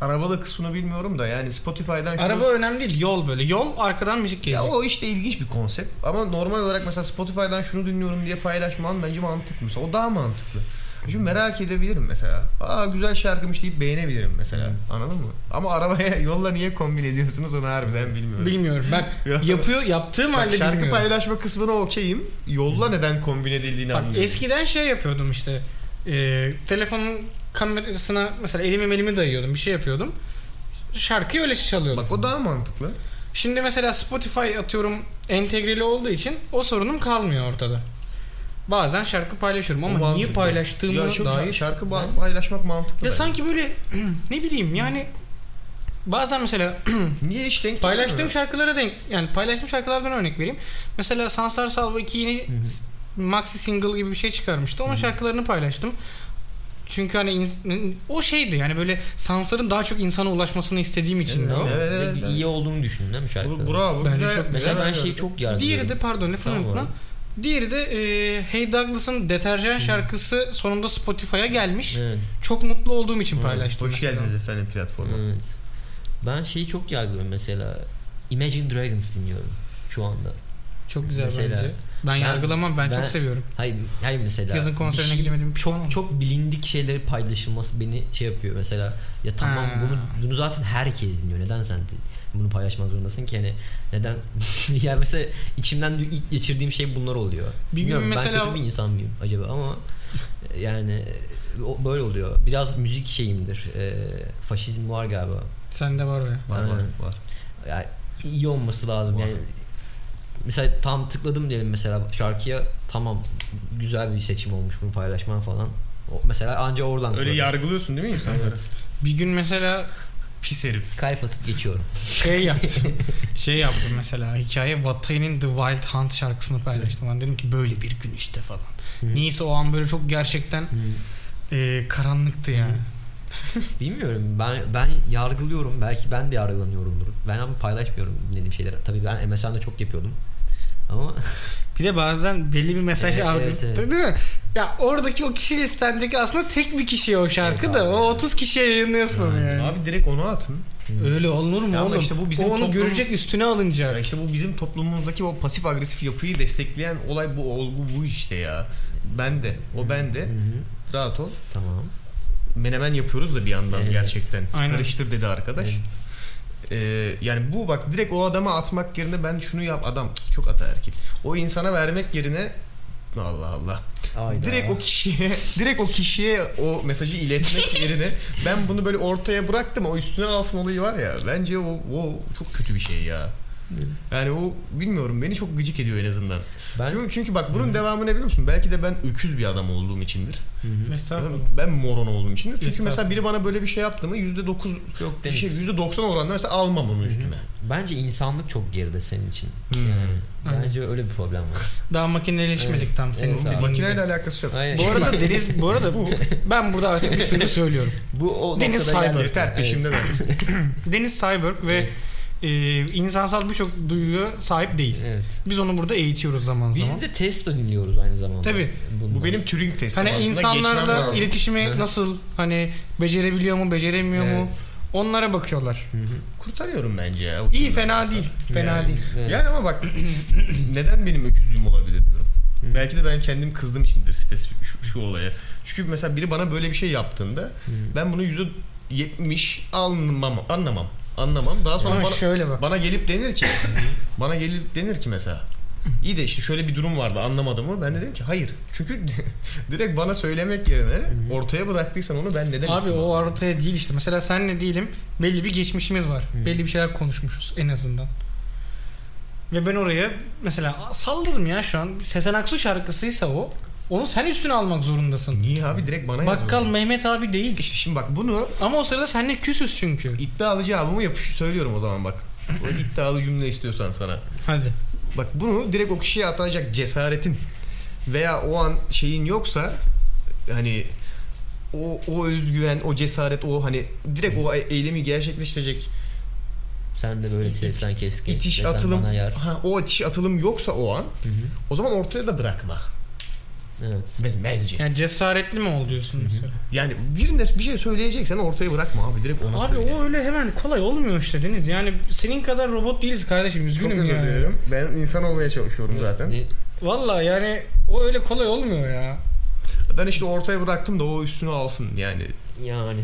Arabalı kısmını bilmiyorum da yani Spotify'dan şunu- Araba önemli değil, yol böyle. Yol arkadan müzik Ya gelecek. o işte ilginç bir konsept ama normal olarak mesela Spotify'dan şunu dinliyorum diye paylaşman bence mantıklı mesela. O daha mantıklı. Çünkü merak edebilirim mesela. Aa güzel şarkımış deyip beğenebilirim mesela. Anladın mı? Ama arabaya *laughs* yolla niye kombin ediyorsunuz onu harbiden bilmiyorum. Bilmiyorum. Bak *laughs* Ya. yapıyor yaptığım Bak, halde şarkı bilmiyorum. paylaşma kısmına okeyim. Yolla neden kombin edildiğini Bak anlıyorum. eskiden şey yapıyordum işte. E, telefonun kamerasına mesela elimi elimi dayıyordum. Bir şey yapıyordum. Şarkıyı öyle çalıyordum. Bak o daha mantıklı. Şimdi mesela Spotify atıyorum entegreli olduğu için o sorunum kalmıyor ortada. Bazen şarkı paylaşıyorum ama niye paylaştığımı ya dair şarkı ba- paylaşmak mantıklı. Ya sanki böyle *clears throat* ne bileyim yani bazen mesela *clears throat* niye hiç denk paylaştığım şarkılara denk yani paylaştığım şarkılardan örnek vereyim. Mesela Sansar Salvo 2 yeni maxi single gibi bir şey çıkarmıştı. Onun şarkılarını paylaştım. Çünkü hani ins- o şeydi yani böyle Sansar'ın daha çok insana ulaşmasını istediğim için de o. Evet, evet, Ve evet. iyi olduğunu düşündün değil mi şarkının? Bu- Bravo. Bence güzel, çok- Mesela güzel ben şeyi gördüm. çok yargılıyorum. Diğeri de pardon lafını Tamam unutma. abi. Diğeri de e, Hey Douglas'ın Deterjan şarkısı sonunda Spotify'a gelmiş. Evet. Çok mutlu olduğum için paylaştım. Hoş mesela. geldiniz efendim platforma. Evet. Ben şeyi çok yargılıyorum mesela. Imagine Dragons dinliyorum şu anda. Çok güzel Mesela- bence. Ben, yargılamam ben, ben- çok seviyorum. Hayır, hayır mesela. Yazın konserine şey- gidemedim. Pişman oldum. Çok bilindik şeyleri paylaşılması beni şey yapıyor mesela. Ya tamam Ha. bunu bunu zaten herkes dinliyor. Neden sen de bunu paylaşmak zorundasın ki hani neden *laughs* yani mesela içimden ilk geçirdiğim şey bunlar oluyor. Bir gün Bilmiyorum, mesela- ben kötü bir insan mıyım acaba ama yani o böyle oluyor. Biraz müzik şeyimdir. E, faşizm var galiba. Sende var ya. Var var Aynen. var. Yani iyi olması lazım. Var. Yani mesela tam tıkladım diyelim mesela şarkıya tamam güzel bir seçim olmuş bunu paylaşman falan. O, mesela anca oradan Öyle kurarım. yargılıyorsun değil mi insanları? Evet. Bir gün mesela Pis herif. Kalp atıp geçiyorum. şey yaptım. *laughs* şey yaptım mesela hikaye Vatay'ın The Wild Hunt şarkısını paylaştım. Ben dedim ki böyle bir gün işte falan. Neyse o an böyle çok gerçekten e, karanlıktı yani. *laughs* Bilmiyorum. Ben ben yargılıyorum. Belki ben de yargılanıyorumdur. Ben ama paylaşmıyorum dinlediğim şeyleri. Tabii ben MSN'de çok yapıyordum. Ama *laughs* Bir de bazen belli bir mesaj Evet, algısı evet, evet. değil mi? Ya oradaki o kişi listendeki aslında tek bir kişiye o şarkı Evet da abi. o 30 kişiye yayınlıyorsun onu yani. Abi direkt onu atın. Öyle olur mu Ya oğlum? işte bu bizim o onu toplum- görecek üstüne alınacak. Ya işte bu bizim toplumumuzdaki o pasif agresif yapıyı destekleyen olay bu olgu bu işte ya. Ben de. O ben de. Rahat ol. tamam. Menemen yapıyoruz da bir yandan Evet. gerçekten. Aynen. Karıştır dedi arkadaş. Evet. Ee, yani bu bak direkt o adama atmak yerine ben şunu yap adam çok ataerkil. O insana vermek yerine Allah Allah. Ayda. Direkt o kişiye *laughs* direkt o kişiye o mesajı iletmek *laughs* yerine ben bunu böyle ortaya bıraktım o üstüne alsın olayı var ya. Bence o, o çok kötü bir şey ya. Yani o bilmiyorum beni çok gıcık ediyor en azından. Ben Çünkü, çünkü bak bunun devamı ne biliyor musun? Belki de ben öküz bir adam olduğum içindir. Estağfurullah. Ben moron olduğum içindir. Çünkü mesela biri bana böyle bir şey yaptı mı %9 yok bir Deniz. şey %90 oranında mesela almam onun üstüne. Bence insanlık çok geride senin için. Hmm. Yani bence öyle bir problem var. Daha makineleşmedik tam senin Evet gibi. Makineyle alakası yok. Aynen. Bu arada Deniz bu arada ben burada artık bir sınır *laughs* söylüyorum. Bu o Deniz geldi. Yeter peşimde ben. *laughs* Deniz Cyberg ve e, insansal birçok duyguya sahip değil. Evet. Biz onu burada eğitiyoruz zaman zaman. Biz de testo dinliyoruz aynı zamanda. Bundan. Bu benim Turing testim Hani aslında. İnsanlarla iletişimi Evet. nasıl hani becerebiliyor mu, beceremiyor mu? Evet. Onlara bakıyorlar. Kurtarıyorum bence ya. İyi fena değil. Fena Yani. değil. Evet. Yani ama bak *clears throat* neden benim öküzlüğüm olabilir diyorum. Belki de ben kendim kızdığım içindir spesifik şu, şu olaya. Çünkü mesela biri bana böyle bir şey yaptığında ben bunu yüzde yetmiş anlamam, anlamam. Anlamam. Daha sonra Ama bana, şöyle bak. bana gelip denir ki *laughs* bana gelip denir ki mesela İyi de işte şöyle bir durum vardı anlamadım mı? Ben de dedim ki hayır. Çünkü *laughs* direkt bana söylemek yerine ortaya bıraktıysan onu ben neden Abi o ortaya değil işte. Mesela senle diyelim belli bir geçmişimiz var. Belli bir şeyler konuşmuşuz en azından. Ve ben oraya mesela salladım ya şu an. Sezen Aksu şarkısıysa o. Onu sen üstüne almak zorundasın. Niye abi direkt bana Bakkal yazmadın? Mehmet abi değil. İşte şimdi bak bunu Ama o sırada seninle küsüz çünkü. iddialı cevabımı yapış söylüyorum o zaman bak. O *laughs* iddialı cümle istiyorsan sana. Hadi. Bak bunu direkt o kişiye atacak cesaretin veya o an şeyin yoksa hani o, o özgüven, o cesaret, o hani direkt o e- eylemi gerçekleştirecek Sen de böyle seslen keski. itiş desen atılım bana yar. ha, o itiş atılım yoksa o an Hı hı. o zaman ortaya da bırakma. Evet. Ben- Bence. Yani cesaretli mi ol diyorsun mesela. Yani birine bir şey söyleyeceksen ortaya bırakma abi direkt ona Abi söyle. o öyle hemen kolay olmuyor işte Deniz. Yani senin kadar robot değiliz kardeşim. Çok Üzgünüm özür ya. dilerim. Ben insan olmaya çalışıyorum zaten. Ne- Valla yani o öyle kolay olmuyor ya. Ben işte ortaya bıraktım da o üstüne alsın yani. Yani.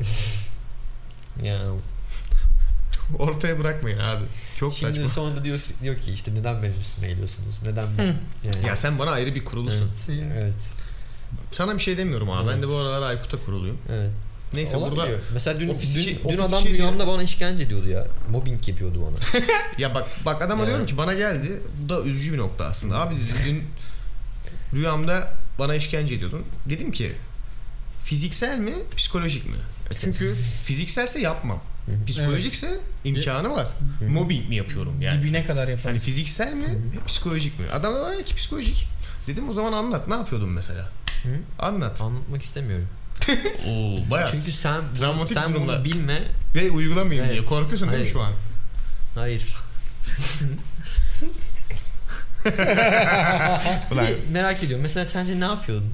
*laughs* ya Ortaya bırakmayın abi. Çok şimdi saçma. sonunda diyor, diyor ki işte neden benim üstüme? Neden ben? Yani. Ya sen bana ayrı bir kurulusun. evet. Evet. Sana bir şey demiyorum abi. Ben de bu aralar Aykut'a kuruluyum. Evet. Neyse Olabiliyor. burada Mesela dün, ofis dün, dün ofis adam rüyamda bana işkence ediyordu ya. Mobbing yapıyordu bana. *laughs* ya bak bak adama Yani. diyorum ki bana geldi. Bu da üzücü bir nokta aslında. Abi dün rüyamda bana işkence ediyordun. Dedim ki fiziksel mi psikolojik mi? Çünkü *laughs* fizikselse yapmam. Psikolojikse imkanı var. Mobbing mi yapıyorum yani? Dibine kadar yapalım. Hani fiziksel mi, psikolojik mi? Adam da var ya ki psikolojik. Dedim o zaman anlat. Ne yapıyordun mesela? Hı? Anlat. Anlatmak istemiyorum. *laughs* Oo, bayağı. Çünkü sen bunu, sen durumlar. bunu bilme. Ve uygulamayayım Evet. diye. Korkuyorsun değil mi şu an? Hayır. *laughs* Ulan, merak ediyorum. Mesela sence ne yapıyordun?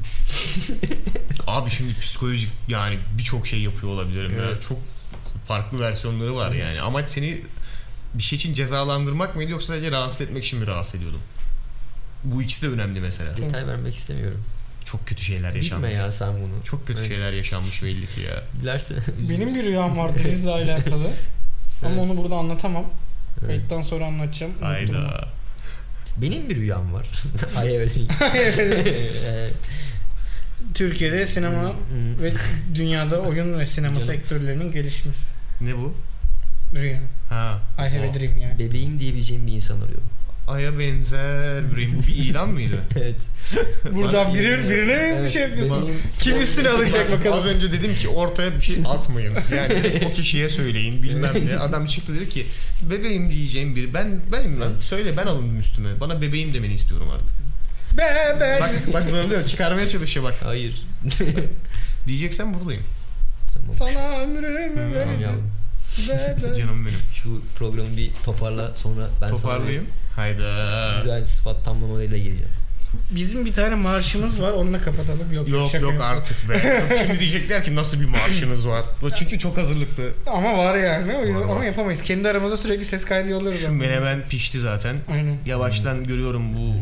abi şimdi psikolojik yani birçok şey yapıyor olabilirim ya. Evet. Çok farklı versiyonları var yani. Amaç seni bir şey için cezalandırmak mıydı yoksa sadece rahatsız etmek için mi rahatsız ediyordum? Bu ikisi de önemli mesela. Detay vermek istemiyorum. Çok kötü şeyler yaşanmış. Bilme ya sen bunu. Çok kötü Evet. şeyler yaşanmış belli ki ya. Bilerse. Benim bir rüyam var Deniz'le alakalı. *laughs* Ama Evet. onu burada anlatamam. Evet. Kayıttan sonra anlatacağım. Hayda. Benim bir rüyam var. *laughs* Ay evet. Türkiye'de sinema Hı. ve dünyada oyun ve sinema sektörlerinin gelişmesi. Ne bu? Rüya. Ha. I have o. a dream yani. Bebeğim diyebileceğim bir insan arıyorum. Aya benzer. Bu bir ilan mıydı? *laughs* Evet. Buradan biri, birine mi bir Evet, şey yapıyorsun? Kim üstüne alacak Bak, Az bakalım. önce dedim ki ortaya bir şey *laughs* atmayın. Yani direkt o kişiye söyleyin bilmem ne. Adam çıktı dedi ki bebeğim diyeceğim biri. Ben benim lan. Evet. Söyle ben alındım üstüme. Bana bebeğim demeni istiyorum artık. Be be. Bak bak zorluyor. Çıkarmaya çalışıyor bak. Hayır. Diyeceksen buradayım. Tamam. Sana ömrümü verdim. Canım benim. Şu programı bir toparla sonra ben Toparlayayım. sana Hayda. güzel sıfat tamlamalarıyla geleceğim. Bizim bir tane marşımız var onunla kapatalım. Yok Yok şaka yok artık be. *laughs* Şimdi diyecekler ki nasıl bir marşınız var. Bu Çünkü çok hazırlıklı. Ama var yani o yüzden Var, var. ama yapamayız. Kendi aramızda sürekli ses kaydı yollarız. Şu ama. menemen pişti zaten. Aynen. Yavaştan görüyorum bu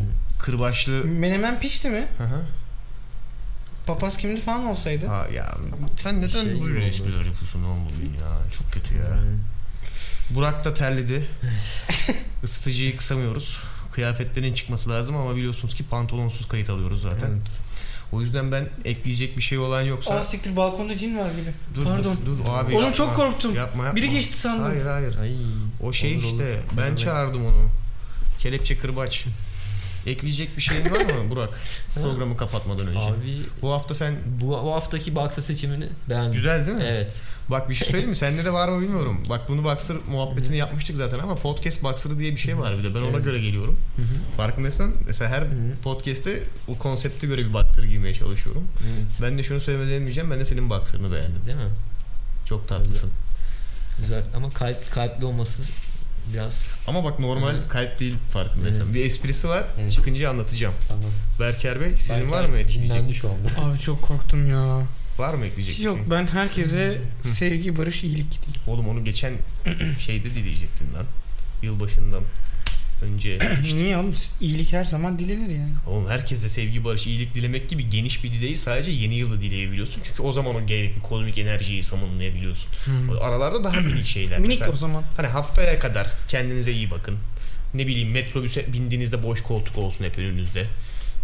kırbaçlı. Menemen pişti mi? Hı hı. Papaz kimdi falan olsaydı. Ha ya sen neden Şey böyle oldu. espriler yapıyorsun oğlum bugün ya? Çok kötü ya. Burak da terledi. *laughs* Isıtıcıyı kısamıyoruz. Kıyafetlerin çıkması lazım ama biliyorsunuz ki pantolonsuz kayıt alıyoruz zaten. Evet. O yüzden ben ekleyecek bir şey olan yoksa Aa siktir balkonda cin var gibi. dur, Pardon. dur dur abi Oğlum yapma. çok korktum. Yapma yapma. Biri geçti sandım. Hayır hayır. Ay. O şey Olur, işte olur. ben çağırdım onu. Kelepçe kırbaç. *laughs* Ekleyecek bir şeyin var mı Burak? *laughs* Programı kapatmadan önce. Abi Bu hafta sen bu, bu haftaki boxer seçimini beğendim. güzel değil mi? Evet. Bak bir şey söyleyeyim mi? *laughs* Sende de var mı bilmiyorum. Bak bunu Boxer muhabbetini yapmıştık zaten ama podcast Boxer'ı diye bir şey var bir de. Ben ona Evet. göre geliyorum. Farkındaysan mesela her podcast'te o konsepte göre bir Boxer giymeye çalışıyorum. Evet. Ben de şunu söylemeden. Ben de senin Boxer'ını beğendim. Değil mi? Çok tatlısın. Güzel ama kalp kalpli olması biraz Ama bak normal Hı. kalp değil farkındaysan. Evet. Bir esprisi var. Evet. Çıkınca anlatacağım. tamam. Berker Bey sizin Belki var mı ekleyecek? Şu anda. *laughs* Abi çok korktum ya. Var mı ekleyecek Yok şey? ben herkese *laughs* sevgi, barış, iyilik diyeyim. Oğlum onu geçen *laughs* şeyde dileyecektin lan. Yılbaşından önce. *clears throat* Niye oğlum? İyilik her zaman dilenir yani. Oğlum herkes de sevgi, barış, iyilik dilemek gibi geniş bir dileği sadece yeni yılda dileyebiliyorsun. Çünkü o zaman o gerekli kozmik enerjiyi samunlayabiliyorsun. O Aralarda daha minik şeyler. *clears throat* Minik Mesela o zaman. Hani haftaya kadar kendinize iyi bakın. Ne bileyim metrobüse bindiğinizde boş koltuk olsun hep önünüzde.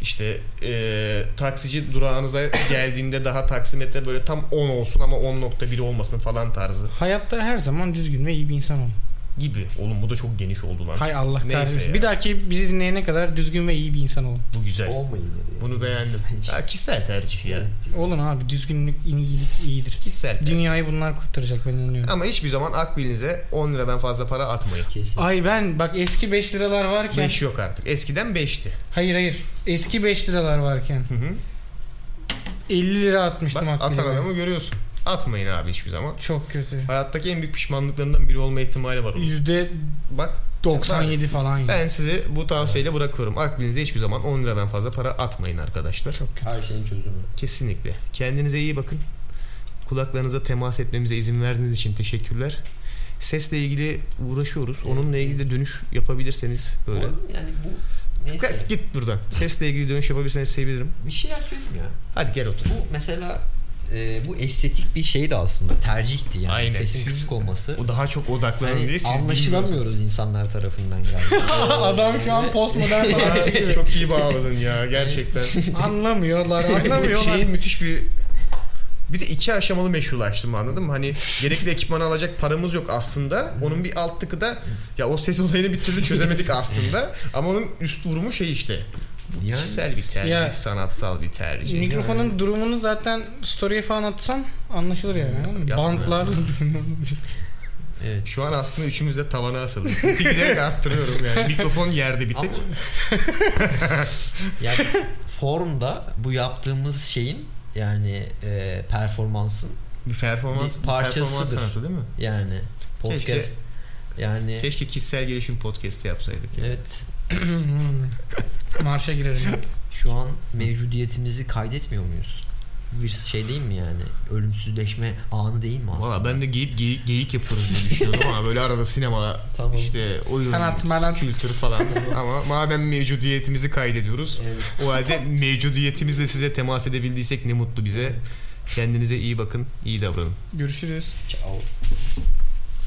İşte e, taksici durağınıza geldiğinde daha taksimetre böyle tam 10 olsun ama 10.1 olmasın falan tarzı Hayatta her zaman düzgün ve iyi bir insan olun. Gibi. Oğlum bu da çok geniş oldu lan. Hay Allah Neyse kahretsin. Bir dahaki bizi dinleyene kadar düzgün ve iyi bir insan olun. Bu güzel. Olmayın dedi. Bunu beğendim. *laughs* Ha, kişisel tercih ya. Olun abi düzgünlük, iyilik iyidir. Kişisel tercih. Dünyayı bunlar kurtaracak ben inanıyorum. Ama hiçbir zaman akbilinize 10 liradan fazla para atmayın. Kesin. Ay ben bak eski 5 liralar varken 5 yok artık. Eskiden 5'ti. hayır hayır eski 5 liralar varken Hı hı. 50 lira atmıştım Bak aklıma. atan adamı görüyorsun. Atmayın abi hiçbir zaman. Çok kötü. Hayattaki en büyük pişmanlıklarından biri olma ihtimali var. onun. Yüzde Bak 97 falan ya. ben sizi bu tavsiyeyle bırakıyorum. Akbilinize hiçbir zaman 10 liradan fazla para atmayın arkadaşlar. Çok kötü. Her şeyin çözümü. Kesinlikle. Kendinize iyi bakın. Kulaklarınıza temas etmemize izin verdiğiniz için teşekkürler. Sesle ilgili uğraşıyoruz. Onunla ilgili de dönüş yapabilirseniz böyle. Bu- Yani bu neyse. Git- Git buradan. Sesle ilgili dönüş yapabilirseniz sevinirim. Bir şeyler söyleyeyim ya. Hadi gel otur. Bu mesela e, bu estetik bir şeydi aslında. Tercihti yani. Aynen. Sesin Siz- kısık olması. O daha çok odaklanın Yani diye siz bilmiyorsunuz. anlaşılamıyoruz insanlar tarafından galiba. *laughs* *laughs* Adam şu an postmodern falan çıkıyor. Çok iyi bağladın ya gerçekten. *laughs* Anlamıyorlar, anlamıyorlar. şeyin müthiş bir bir de iki aşamalı meşrulaştırma anladın mı? Hani gerekli ekipmanı alacak paramız yok aslında. Onun bir alt tıkı da ya o ses olayını bir türlü çözemedik aslında. Ama onun üst vurumu şey işte. Yani Kişisel bir tercih, Ya- sanatsal bir tercih. Mikrofonun durumunu zaten story'e falan atsan anlaşılır yani. mı? Yapma. Bantlarla *laughs* evet. Şu an aslında üçümüz de tavana asıldı. *laughs* Giderek arttırıyorum yani. Mikrofon yerde bir tek. *laughs* yani formda bu yaptığımız şeyin yani e, performansın Bir performans, Bir parçasıdır. performans sanatı değil mi? yani podcast Keşke- yani Keşke kişisel gelişim podcast'i yapsaydık. ya. evet *clears throat* marşa girerim. şu an mevcudiyetimizi kaydetmiyor muyuz? Bir şey değil mi yani? Ölümsüzleşme anı değil mi aslında? Valla ben de geyik, geyik, geyik yaparız diye düşünüyordum ama böyle arada sinema, Tamam. işte oyun, Sanat, manat. kültür falan. *laughs* ama madem mevcudiyetimizi kaydediyoruz, Evet. o halde mevcudiyetimizle size temas edebildiysek ne mutlu bize. Kendinize iyi bakın, iyi davranın. Görüşürüz. Ciao.